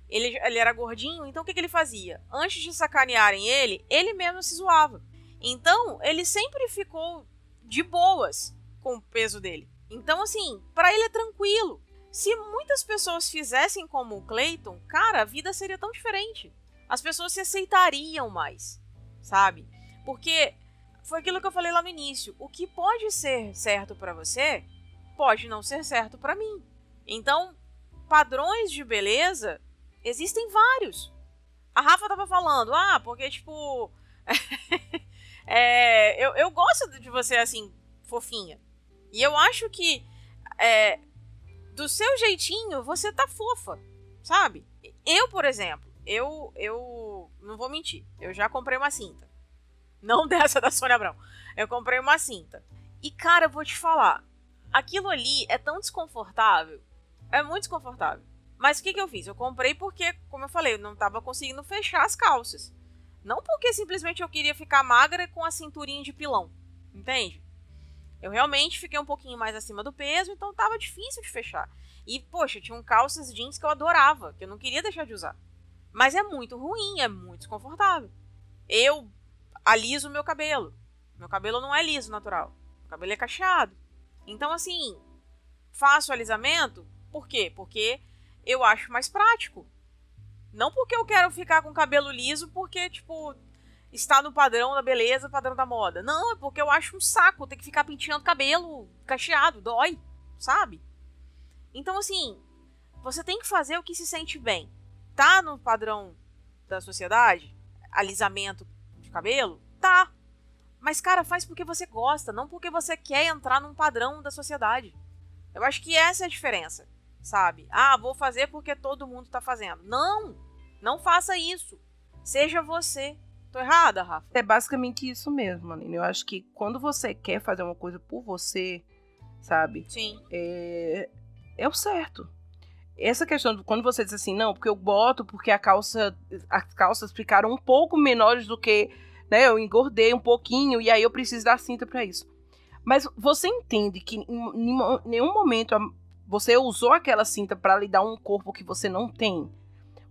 Speaker 1: ele, ele era gordinho, então o que, que ele fazia? Antes de sacanearem ele, ele mesmo se zoava. Então, ele sempre ficou de boas com o peso dele. Então, assim, para ele é tranquilo. Se muitas pessoas fizessem como o Clayton, cara, a vida seria tão diferente. As pessoas se aceitariam mais, sabe? Porque foi aquilo que eu falei lá no início. O que pode ser certo para você pode não ser certo para mim. Então, padrões de beleza existem vários. A Rafa tava falando, ah, porque tipo. é, eu, eu gosto de você assim, fofinha. E eu acho que é, do seu jeitinho, você tá fofa, sabe? Eu, por exemplo, eu eu não vou mentir, eu já comprei uma cinta. Não dessa da Sônia Abrão. Eu comprei uma cinta. E cara, eu vou te falar, aquilo ali é tão desconfortável. É muito desconfortável. Mas o que, que eu fiz? Eu comprei porque, como eu falei, eu não tava conseguindo fechar as calças. Não porque simplesmente eu queria ficar magra com a cinturinha de pilão. Entende? Eu realmente fiquei um pouquinho mais acima do peso, então tava difícil de fechar. E, poxa, tinham calças jeans que eu adorava, que eu não queria deixar de usar. Mas é muito ruim, é muito desconfortável. Eu aliso meu cabelo. Meu cabelo não é liso natural. Meu cabelo é cacheado. Então, assim, faço alisamento, por quê? Porque eu acho mais prático. Não porque eu quero ficar com cabelo liso, porque, tipo, está no padrão da beleza, padrão da moda. Não, é porque eu acho um saco ter que ficar penteando cabelo cacheado, dói, sabe? Então, assim, você tem que fazer o que se sente bem. Tá no padrão da sociedade? alisamento de cabelo? Tá. Mas, cara, faz porque você gosta, não porque você quer entrar num padrão da sociedade. Eu acho que essa é a diferença, sabe? Ah, vou fazer porque todo mundo tá fazendo. Não! Não faça isso. Seja você. Tô errada, Rafa?
Speaker 2: É basicamente isso mesmo, Aline. Eu acho que quando você quer fazer uma coisa por você, sabe?
Speaker 1: Sim.
Speaker 2: É, é o certo. Essa questão, de, quando você diz assim, não, porque eu boto, porque a calça, as calças ficaram um pouco menores do que, né? Eu engordei um pouquinho e aí eu preciso da cinta para isso. Mas você entende que em nenhum momento você usou aquela cinta para lhe dar um corpo que você não tem?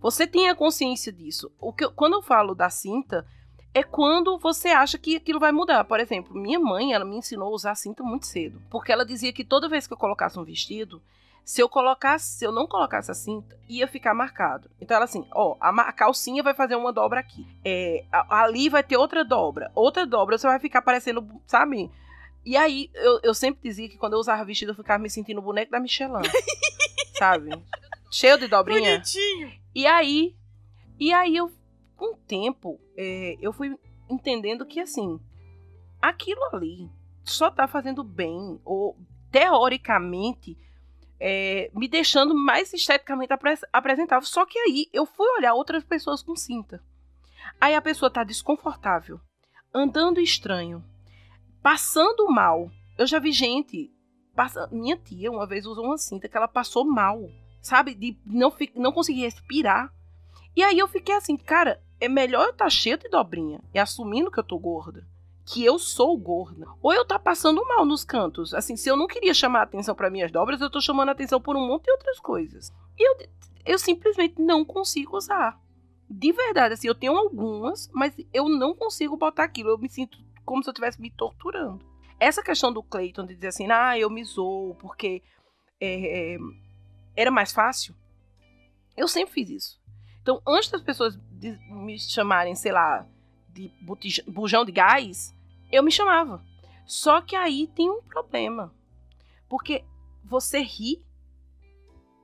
Speaker 2: Você tenha consciência disso. O que, quando eu falo da cinta, é quando você acha que aquilo vai mudar. Por exemplo, minha mãe, ela me ensinou a usar cinta muito cedo, porque ela dizia que toda vez que eu colocasse um vestido, se eu colocasse, se eu não colocasse a cinta, ia ficar marcado. Então ela assim, ó, a, a calcinha vai fazer uma dobra aqui, é, a, ali vai ter outra dobra, outra dobra, você vai ficar parecendo, sabe? E aí eu, eu sempre dizia que quando eu usava vestido eu ficava me sentindo boneco da Michelin, sabe? Cheio de dobrinha.
Speaker 1: Bonitinho.
Speaker 2: E aí, e aí eu, com o tempo, é, eu fui entendendo que assim, aquilo ali só tá fazendo bem, ou teoricamente, é, me deixando mais esteticamente apresentável. Só que aí eu fui olhar outras pessoas com cinta. Aí a pessoa tá desconfortável, andando estranho, passando mal. Eu já vi gente. Passa... Minha tia uma vez usou uma cinta que ela passou mal sabe? De não, não conseguir respirar. E aí eu fiquei assim, cara, é melhor eu estar tá cheia de dobrinha e assumindo que eu tô gorda. Que eu sou gorda. Ou eu tá passando mal nos cantos. Assim, se eu não queria chamar atenção para minhas dobras, eu tô chamando atenção por um monte de outras coisas. E eu, eu simplesmente não consigo usar. De verdade, assim, eu tenho algumas, mas eu não consigo botar aquilo. Eu me sinto como se eu estivesse me torturando. Essa questão do Clayton de dizer assim, ah, eu me zoo porque é, era mais fácil, eu sempre fiz isso. Então, antes das pessoas me chamarem, sei lá, de bujão de gás, eu me chamava. Só que aí tem um problema. Porque você ri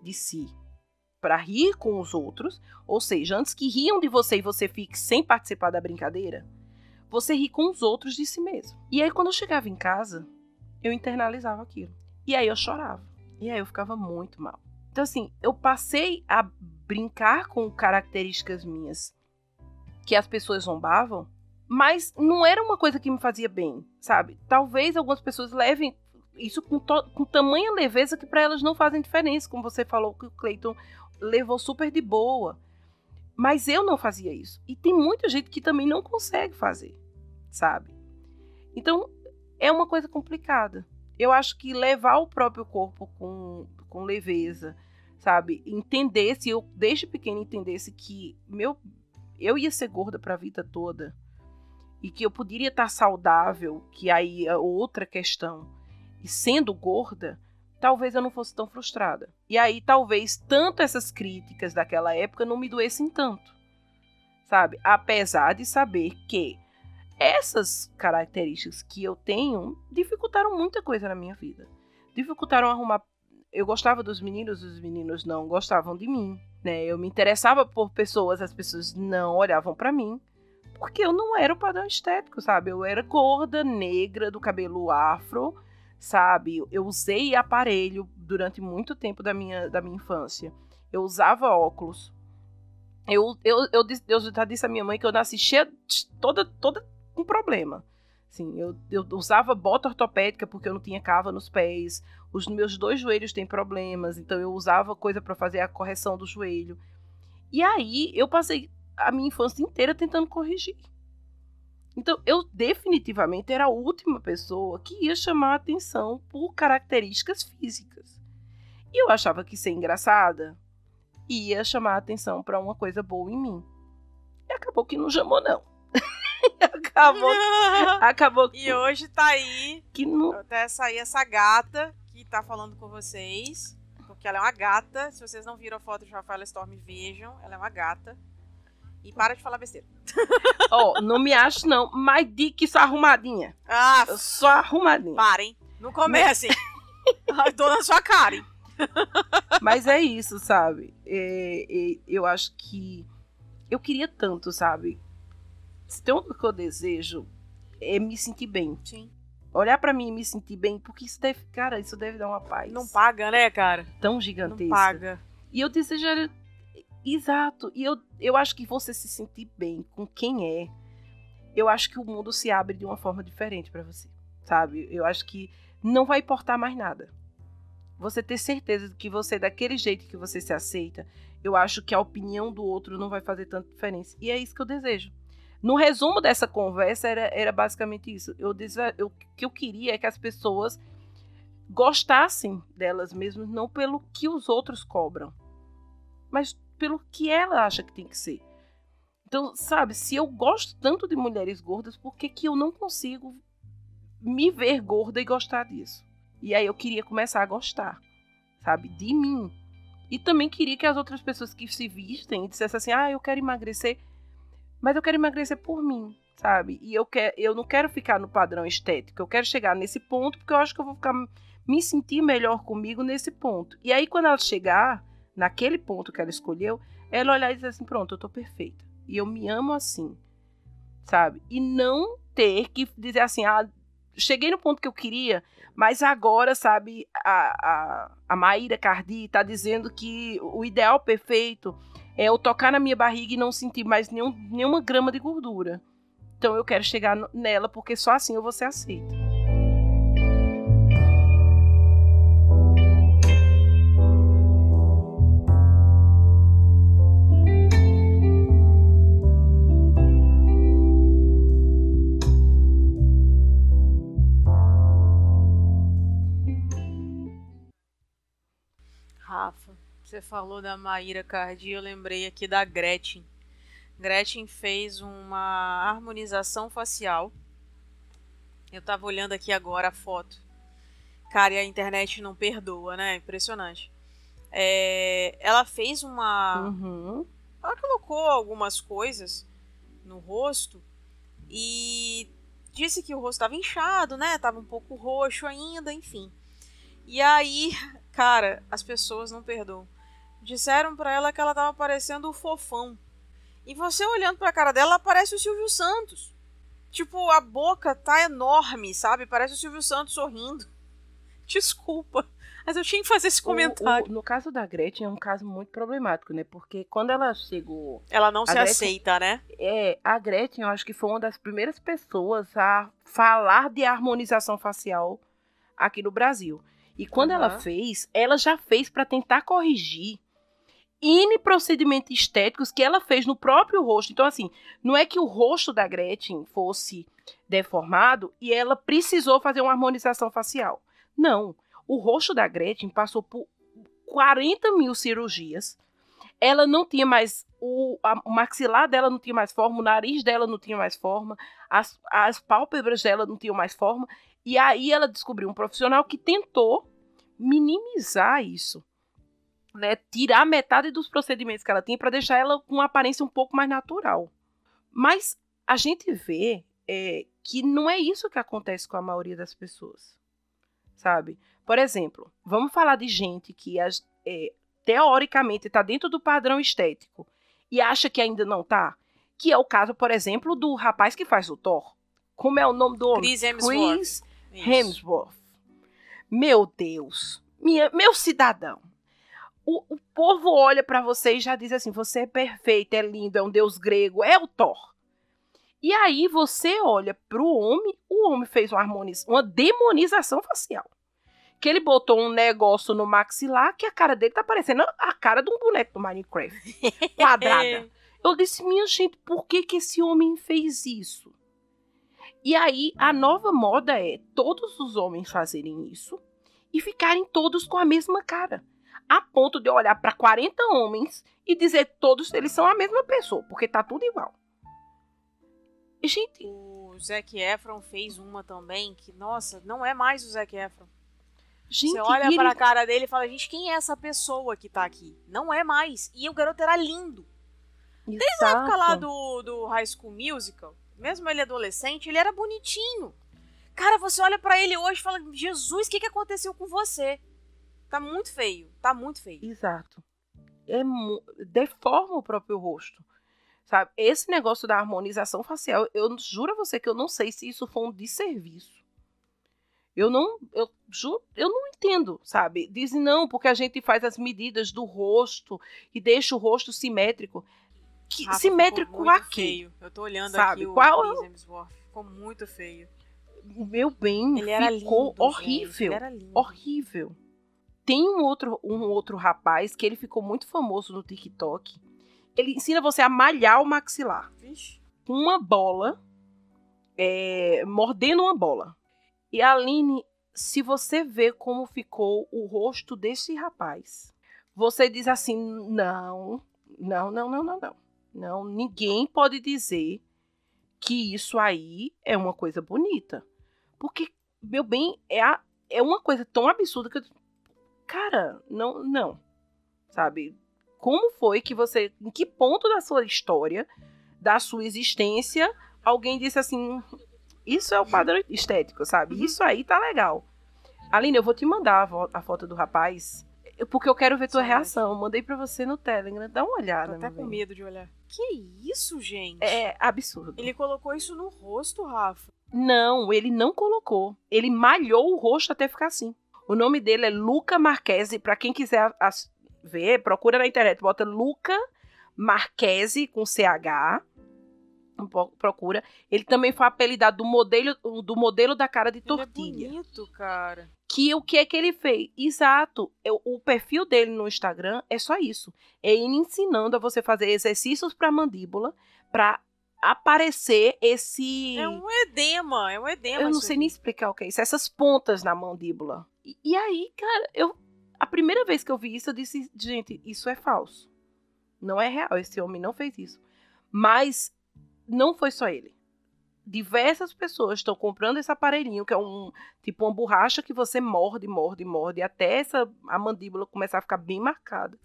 Speaker 2: de si para rir com os outros, ou seja, antes que riam de você e você fique sem participar da brincadeira, você ri com os outros de si mesmo. E aí quando eu chegava em casa, eu internalizava aquilo. E aí eu chorava. E aí eu ficava muito mal. Então, assim, eu passei a brincar com características minhas que as pessoas zombavam, mas não era uma coisa que me fazia bem, sabe? Talvez algumas pessoas levem isso com, com tamanha leveza que para elas não fazem diferença, como você falou que o Clayton levou super de boa. Mas eu não fazia isso. E tem muita gente que também não consegue fazer, sabe? Então, é uma coisa complicada. Eu acho que levar o próprio corpo com, com leveza, sabe? Entendesse, eu desde pequena entendesse que meu eu ia ser gorda para a vida toda e que eu poderia estar saudável, que aí é outra questão. E sendo gorda, talvez eu não fosse tão frustrada. E aí talvez tanto essas críticas daquela época não me doessem tanto. Sabe? Apesar de saber que essas características que eu tenho dificultaram muita coisa na minha vida. Dificultaram arrumar eu gostava dos meninos, os meninos não gostavam de mim, né? Eu me interessava por pessoas, as pessoas não olhavam para mim, porque eu não era o padrão estético, sabe? Eu era gorda, negra, do cabelo afro, sabe? Eu usei aparelho durante muito tempo da minha, da minha infância. Eu usava óculos. Eu, eu, eu, eu já disse à minha mãe que eu nasci cheia, toda, toda com problema. Sim, eu, eu usava bota ortopédica porque eu não tinha cava nos pés. Os meus dois joelhos têm problemas, então eu usava coisa para fazer a correção do joelho. E aí eu passei a minha infância inteira tentando corrigir. Então eu definitivamente era a última pessoa que ia chamar atenção por características físicas. E eu achava que ser engraçada ia chamar atenção para uma coisa boa em mim. E acabou que não chamou, não. acabou. acabou.
Speaker 1: E hoje tá aí.
Speaker 2: Que não...
Speaker 1: Até sair essa gata que tá falando com vocês. Porque ela é uma gata. Se vocês não viram a foto de Rafaela Storm, vejam. Ela é uma gata. E para de falar besteira.
Speaker 2: Ó, oh, não me acho não, mas de que sou arrumadinha.
Speaker 1: Ah,
Speaker 2: eu sou arrumadinha.
Speaker 1: Parem. Não comecem. Mas... Tô na sua cara, hein?
Speaker 2: Mas é isso, sabe? É, é, eu acho que eu queria tanto, sabe? Se tem algo que eu desejo, é me sentir bem.
Speaker 1: Sim.
Speaker 2: Olhar para mim e me sentir bem, porque isso deve, cara, isso deve dar uma paz.
Speaker 1: Não paga, né, cara?
Speaker 2: Tão gigantesca.
Speaker 1: Não paga.
Speaker 2: E eu desejo Exato. E eu, eu acho que você se sentir bem com quem é, eu acho que o mundo se abre de uma forma diferente para você, sabe? Eu acho que não vai importar mais nada. Você ter certeza de que você é daquele jeito que você se aceita, eu acho que a opinião do outro não vai fazer tanta diferença. E é isso que eu desejo. No resumo dessa conversa, era, era basicamente isso. Eu, eu, o que eu queria é que as pessoas gostassem delas mesmas, não pelo que os outros cobram, mas pelo que ela acha que tem que ser. Então, sabe, se eu gosto tanto de mulheres gordas, por que, que eu não consigo me ver gorda e gostar disso? E aí eu queria começar a gostar, sabe, de mim. E também queria que as outras pessoas que se vistem dissessem assim: ah, eu quero emagrecer, mas eu quero emagrecer por mim, sabe? E eu, quer, eu não quero ficar no padrão estético, eu quero chegar nesse ponto porque eu acho que eu vou ficar me sentir melhor comigo nesse ponto. E aí, quando ela chegar, naquele ponto que ela escolheu, ela olhar e dizer assim: pronto, eu tô perfeita. E eu me amo assim, sabe? E não ter que dizer assim: ah, cheguei no ponto que eu queria, mas agora, sabe, a, a, a Maíra Cardi tá dizendo que o ideal perfeito é eu tocar na minha barriga e não sentir mais nenhum, nenhuma grama de gordura. Então eu quero chegar nela porque só assim eu vou ser aceita.
Speaker 1: Você falou da Maíra Cardi, eu lembrei aqui da Gretchen. Gretchen fez uma harmonização facial. Eu tava olhando aqui agora a foto. Cara, e a internet não perdoa, né? Impressionante. É, ela fez uma.
Speaker 2: Uhum.
Speaker 1: Ela colocou algumas coisas no rosto e disse que o rosto estava inchado, né? Tava um pouco roxo ainda, enfim. E aí, cara, as pessoas não perdoam disseram para ela que ela tava parecendo o fofão. E você olhando pra cara dela, parece o Silvio Santos. Tipo, a boca tá enorme, sabe? Parece o Silvio Santos sorrindo. Desculpa, mas eu tinha que fazer esse comentário.
Speaker 2: O, o, no caso da Gretchen é um caso muito problemático, né? Porque quando ela chegou.
Speaker 1: Ela não se Gretchen, aceita, né?
Speaker 2: É, a Gretchen eu acho que foi uma das primeiras pessoas a falar de harmonização facial aqui no Brasil. E quando uhum. ela fez, ela já fez para tentar corrigir N procedimentos estéticos que ela fez no próprio rosto. Então, assim, não é que o rosto da Gretchen fosse deformado e ela precisou fazer uma harmonização facial. Não. O rosto da Gretchen passou por 40 mil cirurgias. Ela não tinha mais. O, a, o maxilar dela não tinha mais forma, o nariz dela não tinha mais forma, as, as pálpebras dela não tinham mais forma. E aí ela descobriu um profissional que tentou minimizar isso né, tirar metade dos procedimentos que ela tinha para deixar ela com uma aparência um pouco mais natural. Mas a gente vê é, que não é isso que acontece com a maioria das pessoas, sabe? Por exemplo, vamos falar de gente que é, teoricamente está dentro do padrão estético e acha que ainda não está, que é o caso, por exemplo, do rapaz que faz o Thor. Como é o nome do homem?
Speaker 1: Chris Hemsworth. Chris
Speaker 2: Hemsworth. Meu Deus, minha, meu cidadão o, o povo olha para você e já diz assim: você é perfeito, é lindo, é um deus grego, é o Thor. E aí você olha pro homem, o homem fez uma, uma demonização facial. Que ele botou um negócio no maxilar que a cara dele tá parecendo a cara de um boneco do Minecraft. Quadrada. Eu disse, minha gente, por que, que esse homem fez isso? E aí a nova moda é todos os homens fazerem isso e ficarem todos com a mesma cara a ponto de olhar para 40 homens e dizer todos eles são a mesma pessoa, porque tá tudo igual. Gente.
Speaker 1: O Zac Efron fez uma também que, nossa, não é mais o Zac Efron. Gente, Você olha ele... para a cara dele e fala, gente, quem é essa pessoa que tá aqui? Não é mais. E o garoto era lindo. Exato. Desde a época lá do, do High School Musical, mesmo ele adolescente, ele era bonitinho. Cara, você olha para ele hoje e fala, Jesus, o que, que aconteceu com você? Tá muito feio. Tá muito feio.
Speaker 2: Exato. É, deforma o próprio rosto. Sabe? Esse negócio da harmonização facial, eu juro a você que eu não sei se isso foi um desserviço. Eu não, eu juro, eu não entendo, sabe? Dizem não, porque a gente faz as medidas do rosto e deixa o rosto simétrico. Que,
Speaker 1: Rafa,
Speaker 2: simétrico
Speaker 1: muito
Speaker 2: aqui.
Speaker 1: feio. Eu tô olhando
Speaker 2: Sabe,
Speaker 1: aqui
Speaker 2: qual é
Speaker 1: Chris
Speaker 2: o-
Speaker 1: Hemsworth. Ficou muito feio.
Speaker 2: Meu bem,
Speaker 1: Ele
Speaker 2: ficou
Speaker 1: lindo,
Speaker 2: horrível.
Speaker 1: gente, Ele
Speaker 2: horrível. Tem um outro, um outro rapaz que ele ficou muito famoso no TikTok. Ele ensina você a malhar o maxilar
Speaker 1: Vixe.
Speaker 2: com uma bola, é, mordendo uma bola. E a Aline, se você vê como ficou o rosto desse rapaz, você diz assim: não, não, não, não, não, não. Não, ninguém pode dizer que isso aí é uma coisa bonita. Porque, meu bem, é, a- é uma coisa tão absurda que eu. Cara, não, não. Sabe? Como foi que você. Em que ponto da sua história, da sua existência, alguém disse assim: Isso é o padrão estético, sabe?
Speaker 1: Uhum.
Speaker 2: Isso aí tá legal. Aline, eu vou te mandar a, foto do rapaz. Porque eu quero ver tua reação. Mandei pra você no Telegram. Dá uma olhada.
Speaker 1: Tô até com medo de olhar. Que isso, gente?
Speaker 2: É absurdo.
Speaker 1: Ele colocou isso no rosto, Rafa.
Speaker 2: Não, ele não colocou. Ele malhou o rosto até ficar assim. O nome dele é Luca Marquese. Pra quem quiser ver, procura na internet. Bota Luca Marquese com CH. Procura. Ele também foi apelidado do modelo, do modelo da cara de
Speaker 1: Ele
Speaker 2: tortilha.
Speaker 1: é bonito, cara.
Speaker 2: que o que é que ele fez? Exato. Eu- o perfil dele no Instagram é só isso. É ele ensinando a você fazer exercícios para mandíbula para aparecer esse
Speaker 1: É um edema, é um edema.
Speaker 2: eu não sei nem explicar o que é isso, essas pontas na mandíbula. E, e aí, cara, eu a primeira vez que eu vi isso eu disse, gente, isso é falso. Não é real, esse homem não fez isso. Mas não foi só ele. Diversas pessoas estão comprando esse aparelhinho, que é um tipo uma borracha que você morde, morde, morde, até essa a mandíbula começar a ficar bem marcada.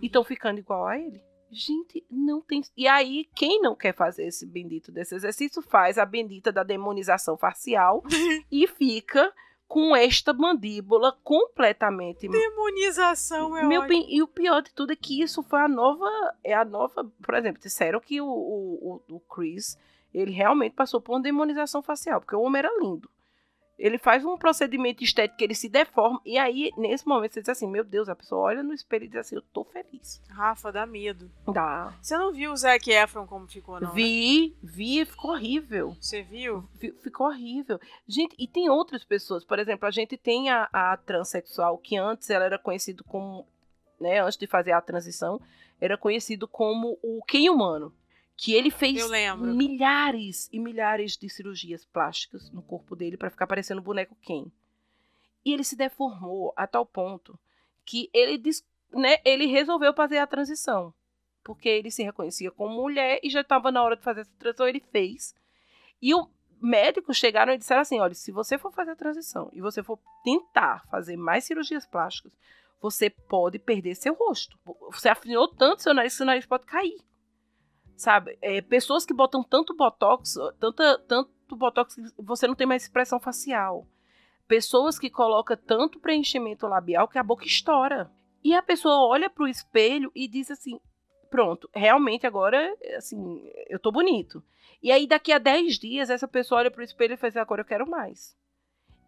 Speaker 2: E estão ficando igual a ele. Gente, não tem. E aí, quem não quer fazer esse bendito desse exercício, faz a bendita da demonização facial e fica com esta mandíbula completamente.
Speaker 1: Demonização é
Speaker 2: Meu
Speaker 1: ótimo.
Speaker 2: bem, e o pior de tudo é que isso foi a nova. É a nova. Por exemplo, disseram que o, o, o, o Chris ele realmente passou por uma demonização facial, porque o homem era lindo. Ele faz um procedimento estético, ele se deforma, e aí, nesse momento, você diz assim: Meu Deus, a pessoa olha no espelho e diz assim: Eu tô feliz.
Speaker 1: Rafa, dá medo.
Speaker 2: Dá.
Speaker 1: Você não viu o Zac Efron como ficou, não? né?
Speaker 2: Vi, vi, ficou horrível.
Speaker 1: Você viu?
Speaker 2: Fi- Ficou horrível. Gente, e tem outras pessoas. Por exemplo, a gente tem a, a transexual, que antes ela era conhecido como, né, antes de fazer a transição, era conhecido como o Ken humano. Que ele fez milhares e milhares de cirurgias plásticas no corpo dele para ficar parecendo o boneco Ken. E ele se deformou a tal ponto que ele, né, ele resolveu fazer a transição. Porque ele se reconhecia como mulher e já estava na hora de fazer essa transição, ele fez. E o médicos chegaram e disseram assim: olha, se você for fazer a transição e você for tentar fazer mais cirurgias plásticas, você pode perder seu rosto. Você afinou tanto seu nariz que seu nariz pode cair. Sabe? É, pessoas que botam tanto botox, tanta, tanto botox que você não tem mais expressão facial. Pessoas que colocam tanto preenchimento labial que a boca estoura. E a pessoa olha pro espelho e diz assim: pronto, realmente agora, assim, eu tô bonito. E aí, daqui a 10 dias, essa pessoa olha pro espelho e faz, agora eu quero mais.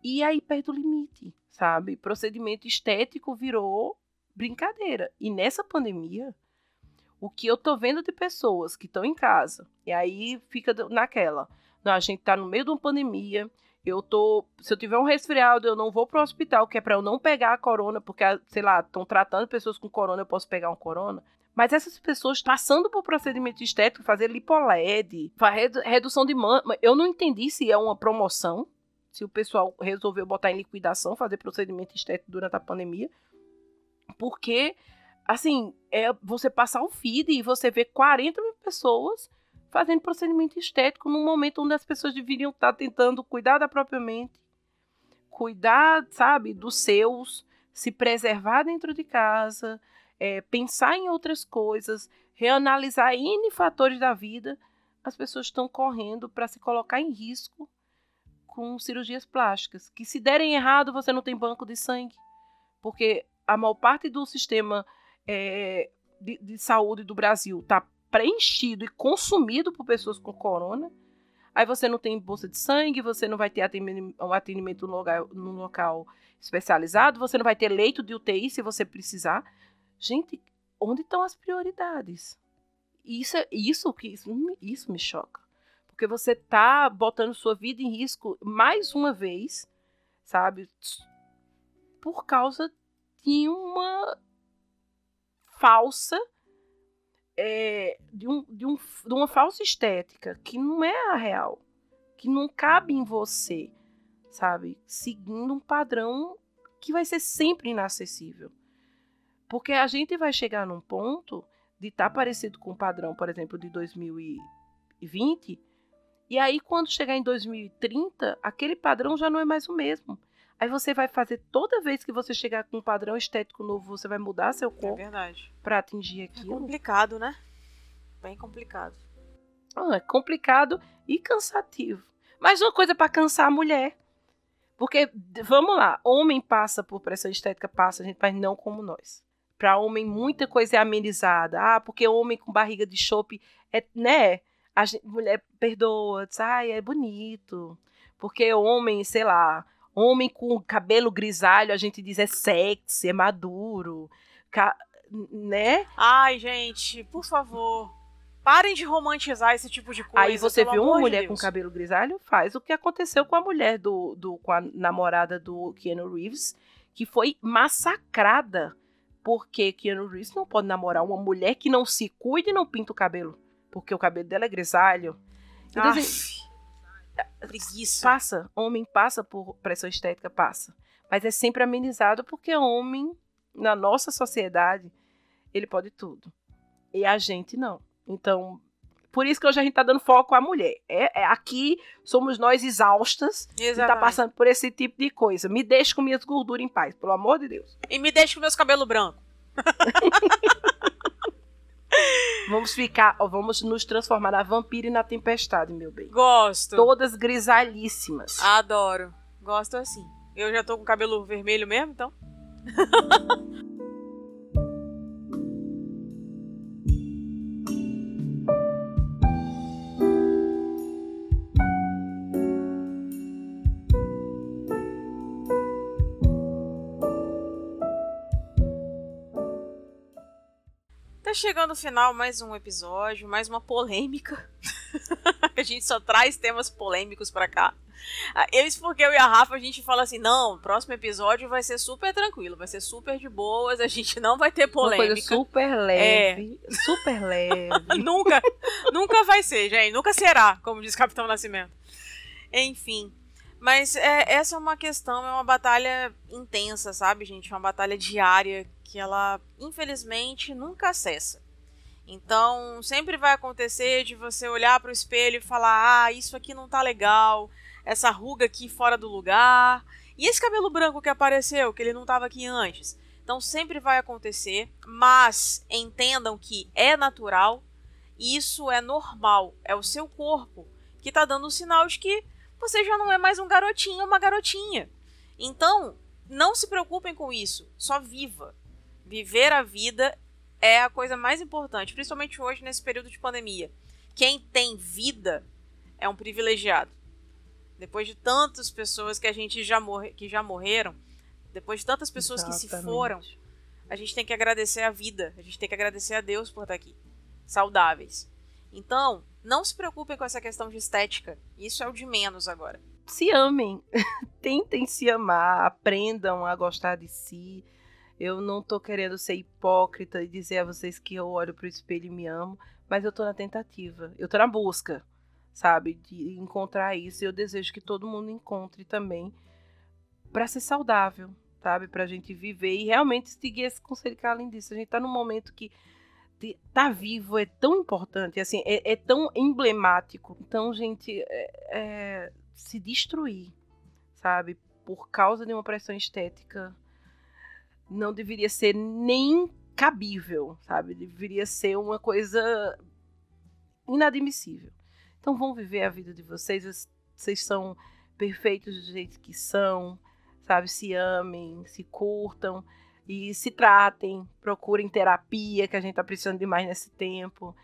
Speaker 2: E aí perde o limite, sabe? Procedimento estético virou brincadeira. E nessa pandemia, o que eu tô vendo de pessoas que estão em casa, e aí fica naquela, não, a gente tá no meio de uma pandemia, eu tô, se eu tiver um resfriado, eu não vou pro hospital, que é pra eu não pegar a corona, porque, sei lá, estão tratando pessoas com corona, eu posso pegar um corona. Mas essas pessoas passando por procedimento estético, fazer lipoled, fa- redu- redução de mama, eu não entendi se é uma promoção, se o pessoal resolveu botar em liquidação, fazer procedimento estético durante a pandemia, porque, assim, é você passar o feed e você vê 40 mil pessoas fazendo procedimento estético num momento onde as pessoas deveriam estar tentando cuidar da própria mente, cuidar, sabe, dos seus, se preservar dentro de casa, é, pensar em outras coisas, reanalisar N fatores da vida, as pessoas estão correndo para se colocar em risco com cirurgias plásticas. Que se derem errado, você não tem banco de sangue. Porque a maior parte do sistema é, de, de saúde do Brasil está preenchido e consumido por pessoas com corona. Aí você não tem bolsa de sangue, você não vai ter atendimento no local, no local especializado, você não vai ter leito de UTI se você precisar. Gente, onde estão as prioridades? Isso, é, isso, isso, isso me choca. Porque você tá botando sua vida em risco mais uma vez, sabe? Por causa de uma falsa é, de, um, de, um, de uma falsa estética que não é a real, que não cabe em você, sabe? Seguindo um padrão que vai ser sempre inacessível. Porque a gente vai chegar num ponto de estar tá parecido com o padrão, por exemplo, de 2020, e aí quando chegar em 2030, aquele padrão já não é mais o mesmo. Aí você vai fazer toda vez que você chegar com um padrão estético novo, você vai mudar seu é corpo. É
Speaker 1: verdade.
Speaker 2: Para atingir aquilo.
Speaker 1: É complicado, né? Bem complicado.
Speaker 2: Ah, é complicado e cansativo. Mas uma coisa para cansar a mulher. Porque, vamos lá, homem passa por pressão estética, passa, gente, mas não como nós. Para homem, muita coisa é amenizada. Ah, porque homem com barriga de chope é, né? A gente, mulher perdoa, diz, ai, é bonito. Porque homem, sei lá, Homem com cabelo grisalho, a gente diz é sexy, é maduro. Ca... Né?
Speaker 1: Ai, gente, por favor. Parem de romantizar esse tipo de coisa.
Speaker 2: Aí você viu uma mulher de com cabelo grisalho, faz o que aconteceu com a mulher do, do com a namorada do Keanu Reeves, que foi massacrada porque Keanu Reeves não pode namorar uma mulher que não se cuida e não pinta o cabelo, porque o cabelo dela é grisalho.
Speaker 1: Então, assim, Preguiça.
Speaker 2: Passa. Homem passa por pressão estética, passa. Mas é sempre amenizado porque homem, na nossa sociedade, ele pode tudo. E a gente não. Então, por isso que hoje a gente tá dando foco à mulher. É, é aqui somos nós exaustas Exatamente. e tá passando por esse tipo de coisa. Me deixe com minhas gorduras em paz, pelo amor de Deus.
Speaker 1: E me deixe com meus cabelos brancos.
Speaker 2: Vamos ficar, vamos nos transformar na vampira e na tempestade, meu bem.
Speaker 1: Gosto.
Speaker 2: Todas grisalhíssimas.
Speaker 1: Adoro. Gosto assim. Eu já tô com cabelo vermelho mesmo, então. Tá chegando no final mais um episódio, mais uma polêmica. a gente só traz temas polêmicos para cá. Ah, isso porque eu e a Rafa a gente fala assim: não, o próximo episódio vai ser super tranquilo, vai ser super de boas, a gente não vai ter polêmica.
Speaker 2: Uma coisa super leve, é. super leve.
Speaker 1: nunca, nunca vai ser, gente, nunca será, como diz Capitão Nascimento. Enfim. Mas é, essa é uma questão, é uma batalha intensa, sabe, gente? Uma batalha diária que ela, infelizmente, nunca cessa. Então, sempre vai acontecer de você olhar para o espelho e falar: ah, isso aqui não tá legal, essa ruga aqui fora do lugar, e esse cabelo branco que apareceu, que ele não estava aqui antes. Então, sempre vai acontecer, mas entendam que é natural, isso é normal, é o seu corpo que está dando um sinal de que você já não é mais um garotinho ou uma garotinha. Então, não se preocupem com isso, só viva viver a vida é a coisa mais importante, principalmente hoje nesse período de pandemia. Quem tem vida é um privilegiado. Depois de tantas pessoas que a gente já morre, que já morreram, depois de tantas pessoas Exatamente. que se foram, a gente tem que agradecer a vida, a gente tem que agradecer a Deus por estar aqui, saudáveis. Então, não se preocupem com essa questão de estética. Isso é o de menos agora.
Speaker 2: Se amem, tentem se amar, aprendam a gostar de si, eu não tô querendo ser hipócrita e dizer a vocês que eu olho pro espelho e me amo, mas eu tô na tentativa, eu tô na busca, sabe, de encontrar isso. E eu desejo que todo mundo encontre também para ser saudável, sabe, pra gente viver e realmente seguir esse conselho que além disso, a gente tá num momento que tá vivo é tão importante, assim, é, é tão emblemático. Então, gente, é, é, se destruir, sabe, por causa de uma pressão estética não deveria ser nem cabível, sabe? Deveria ser uma coisa inadmissível. Então vão viver a vida de vocês, vocês são perfeitos do jeito que são, sabe? Se amem, se curtam e se tratem, procurem terapia, que a gente tá precisando de mais nesse tempo.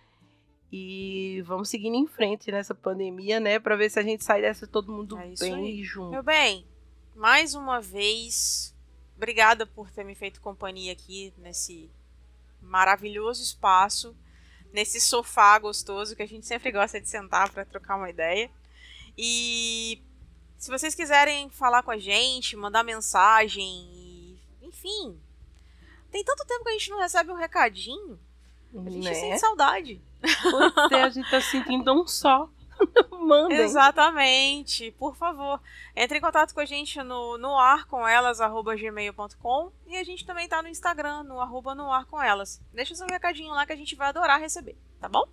Speaker 2: E vamos seguindo em frente nessa pandemia, né? Pra ver se a gente sai dessa todo mundo
Speaker 1: É
Speaker 2: bem
Speaker 1: aí.
Speaker 2: junto.
Speaker 1: Meu bem, mais uma vez, obrigada por ter me feito companhia aqui nesse maravilhoso espaço, nesse sofá gostoso que a gente sempre gosta de sentar para trocar uma ideia. E se vocês quiserem falar com a gente, mandar mensagem, enfim, tem tanto tempo que a gente não recebe um recadinho, a gente
Speaker 2: Né?
Speaker 1: sente saudade.
Speaker 2: Pois é, a gente tá sentindo tão só. Mandem.
Speaker 1: Exatamente, por favor. Entre em contato com a gente no, no ar com elas, arroba gmail.com e a gente também tá no Instagram, no arroba no ar com elas. Deixa seu recadinho lá que a gente vai adorar receber, tá bom?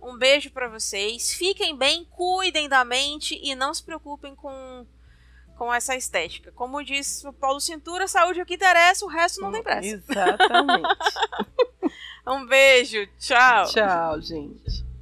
Speaker 1: Um beijo pra vocês, fiquem bem, cuidem da mente e não se preocupem com, com essa estética. Como diz o Paulo Cintura, saúde é o que interessa, o resto não tem pressa.
Speaker 2: Exatamente.
Speaker 1: Um beijo, tchau!
Speaker 2: Tchau, gente.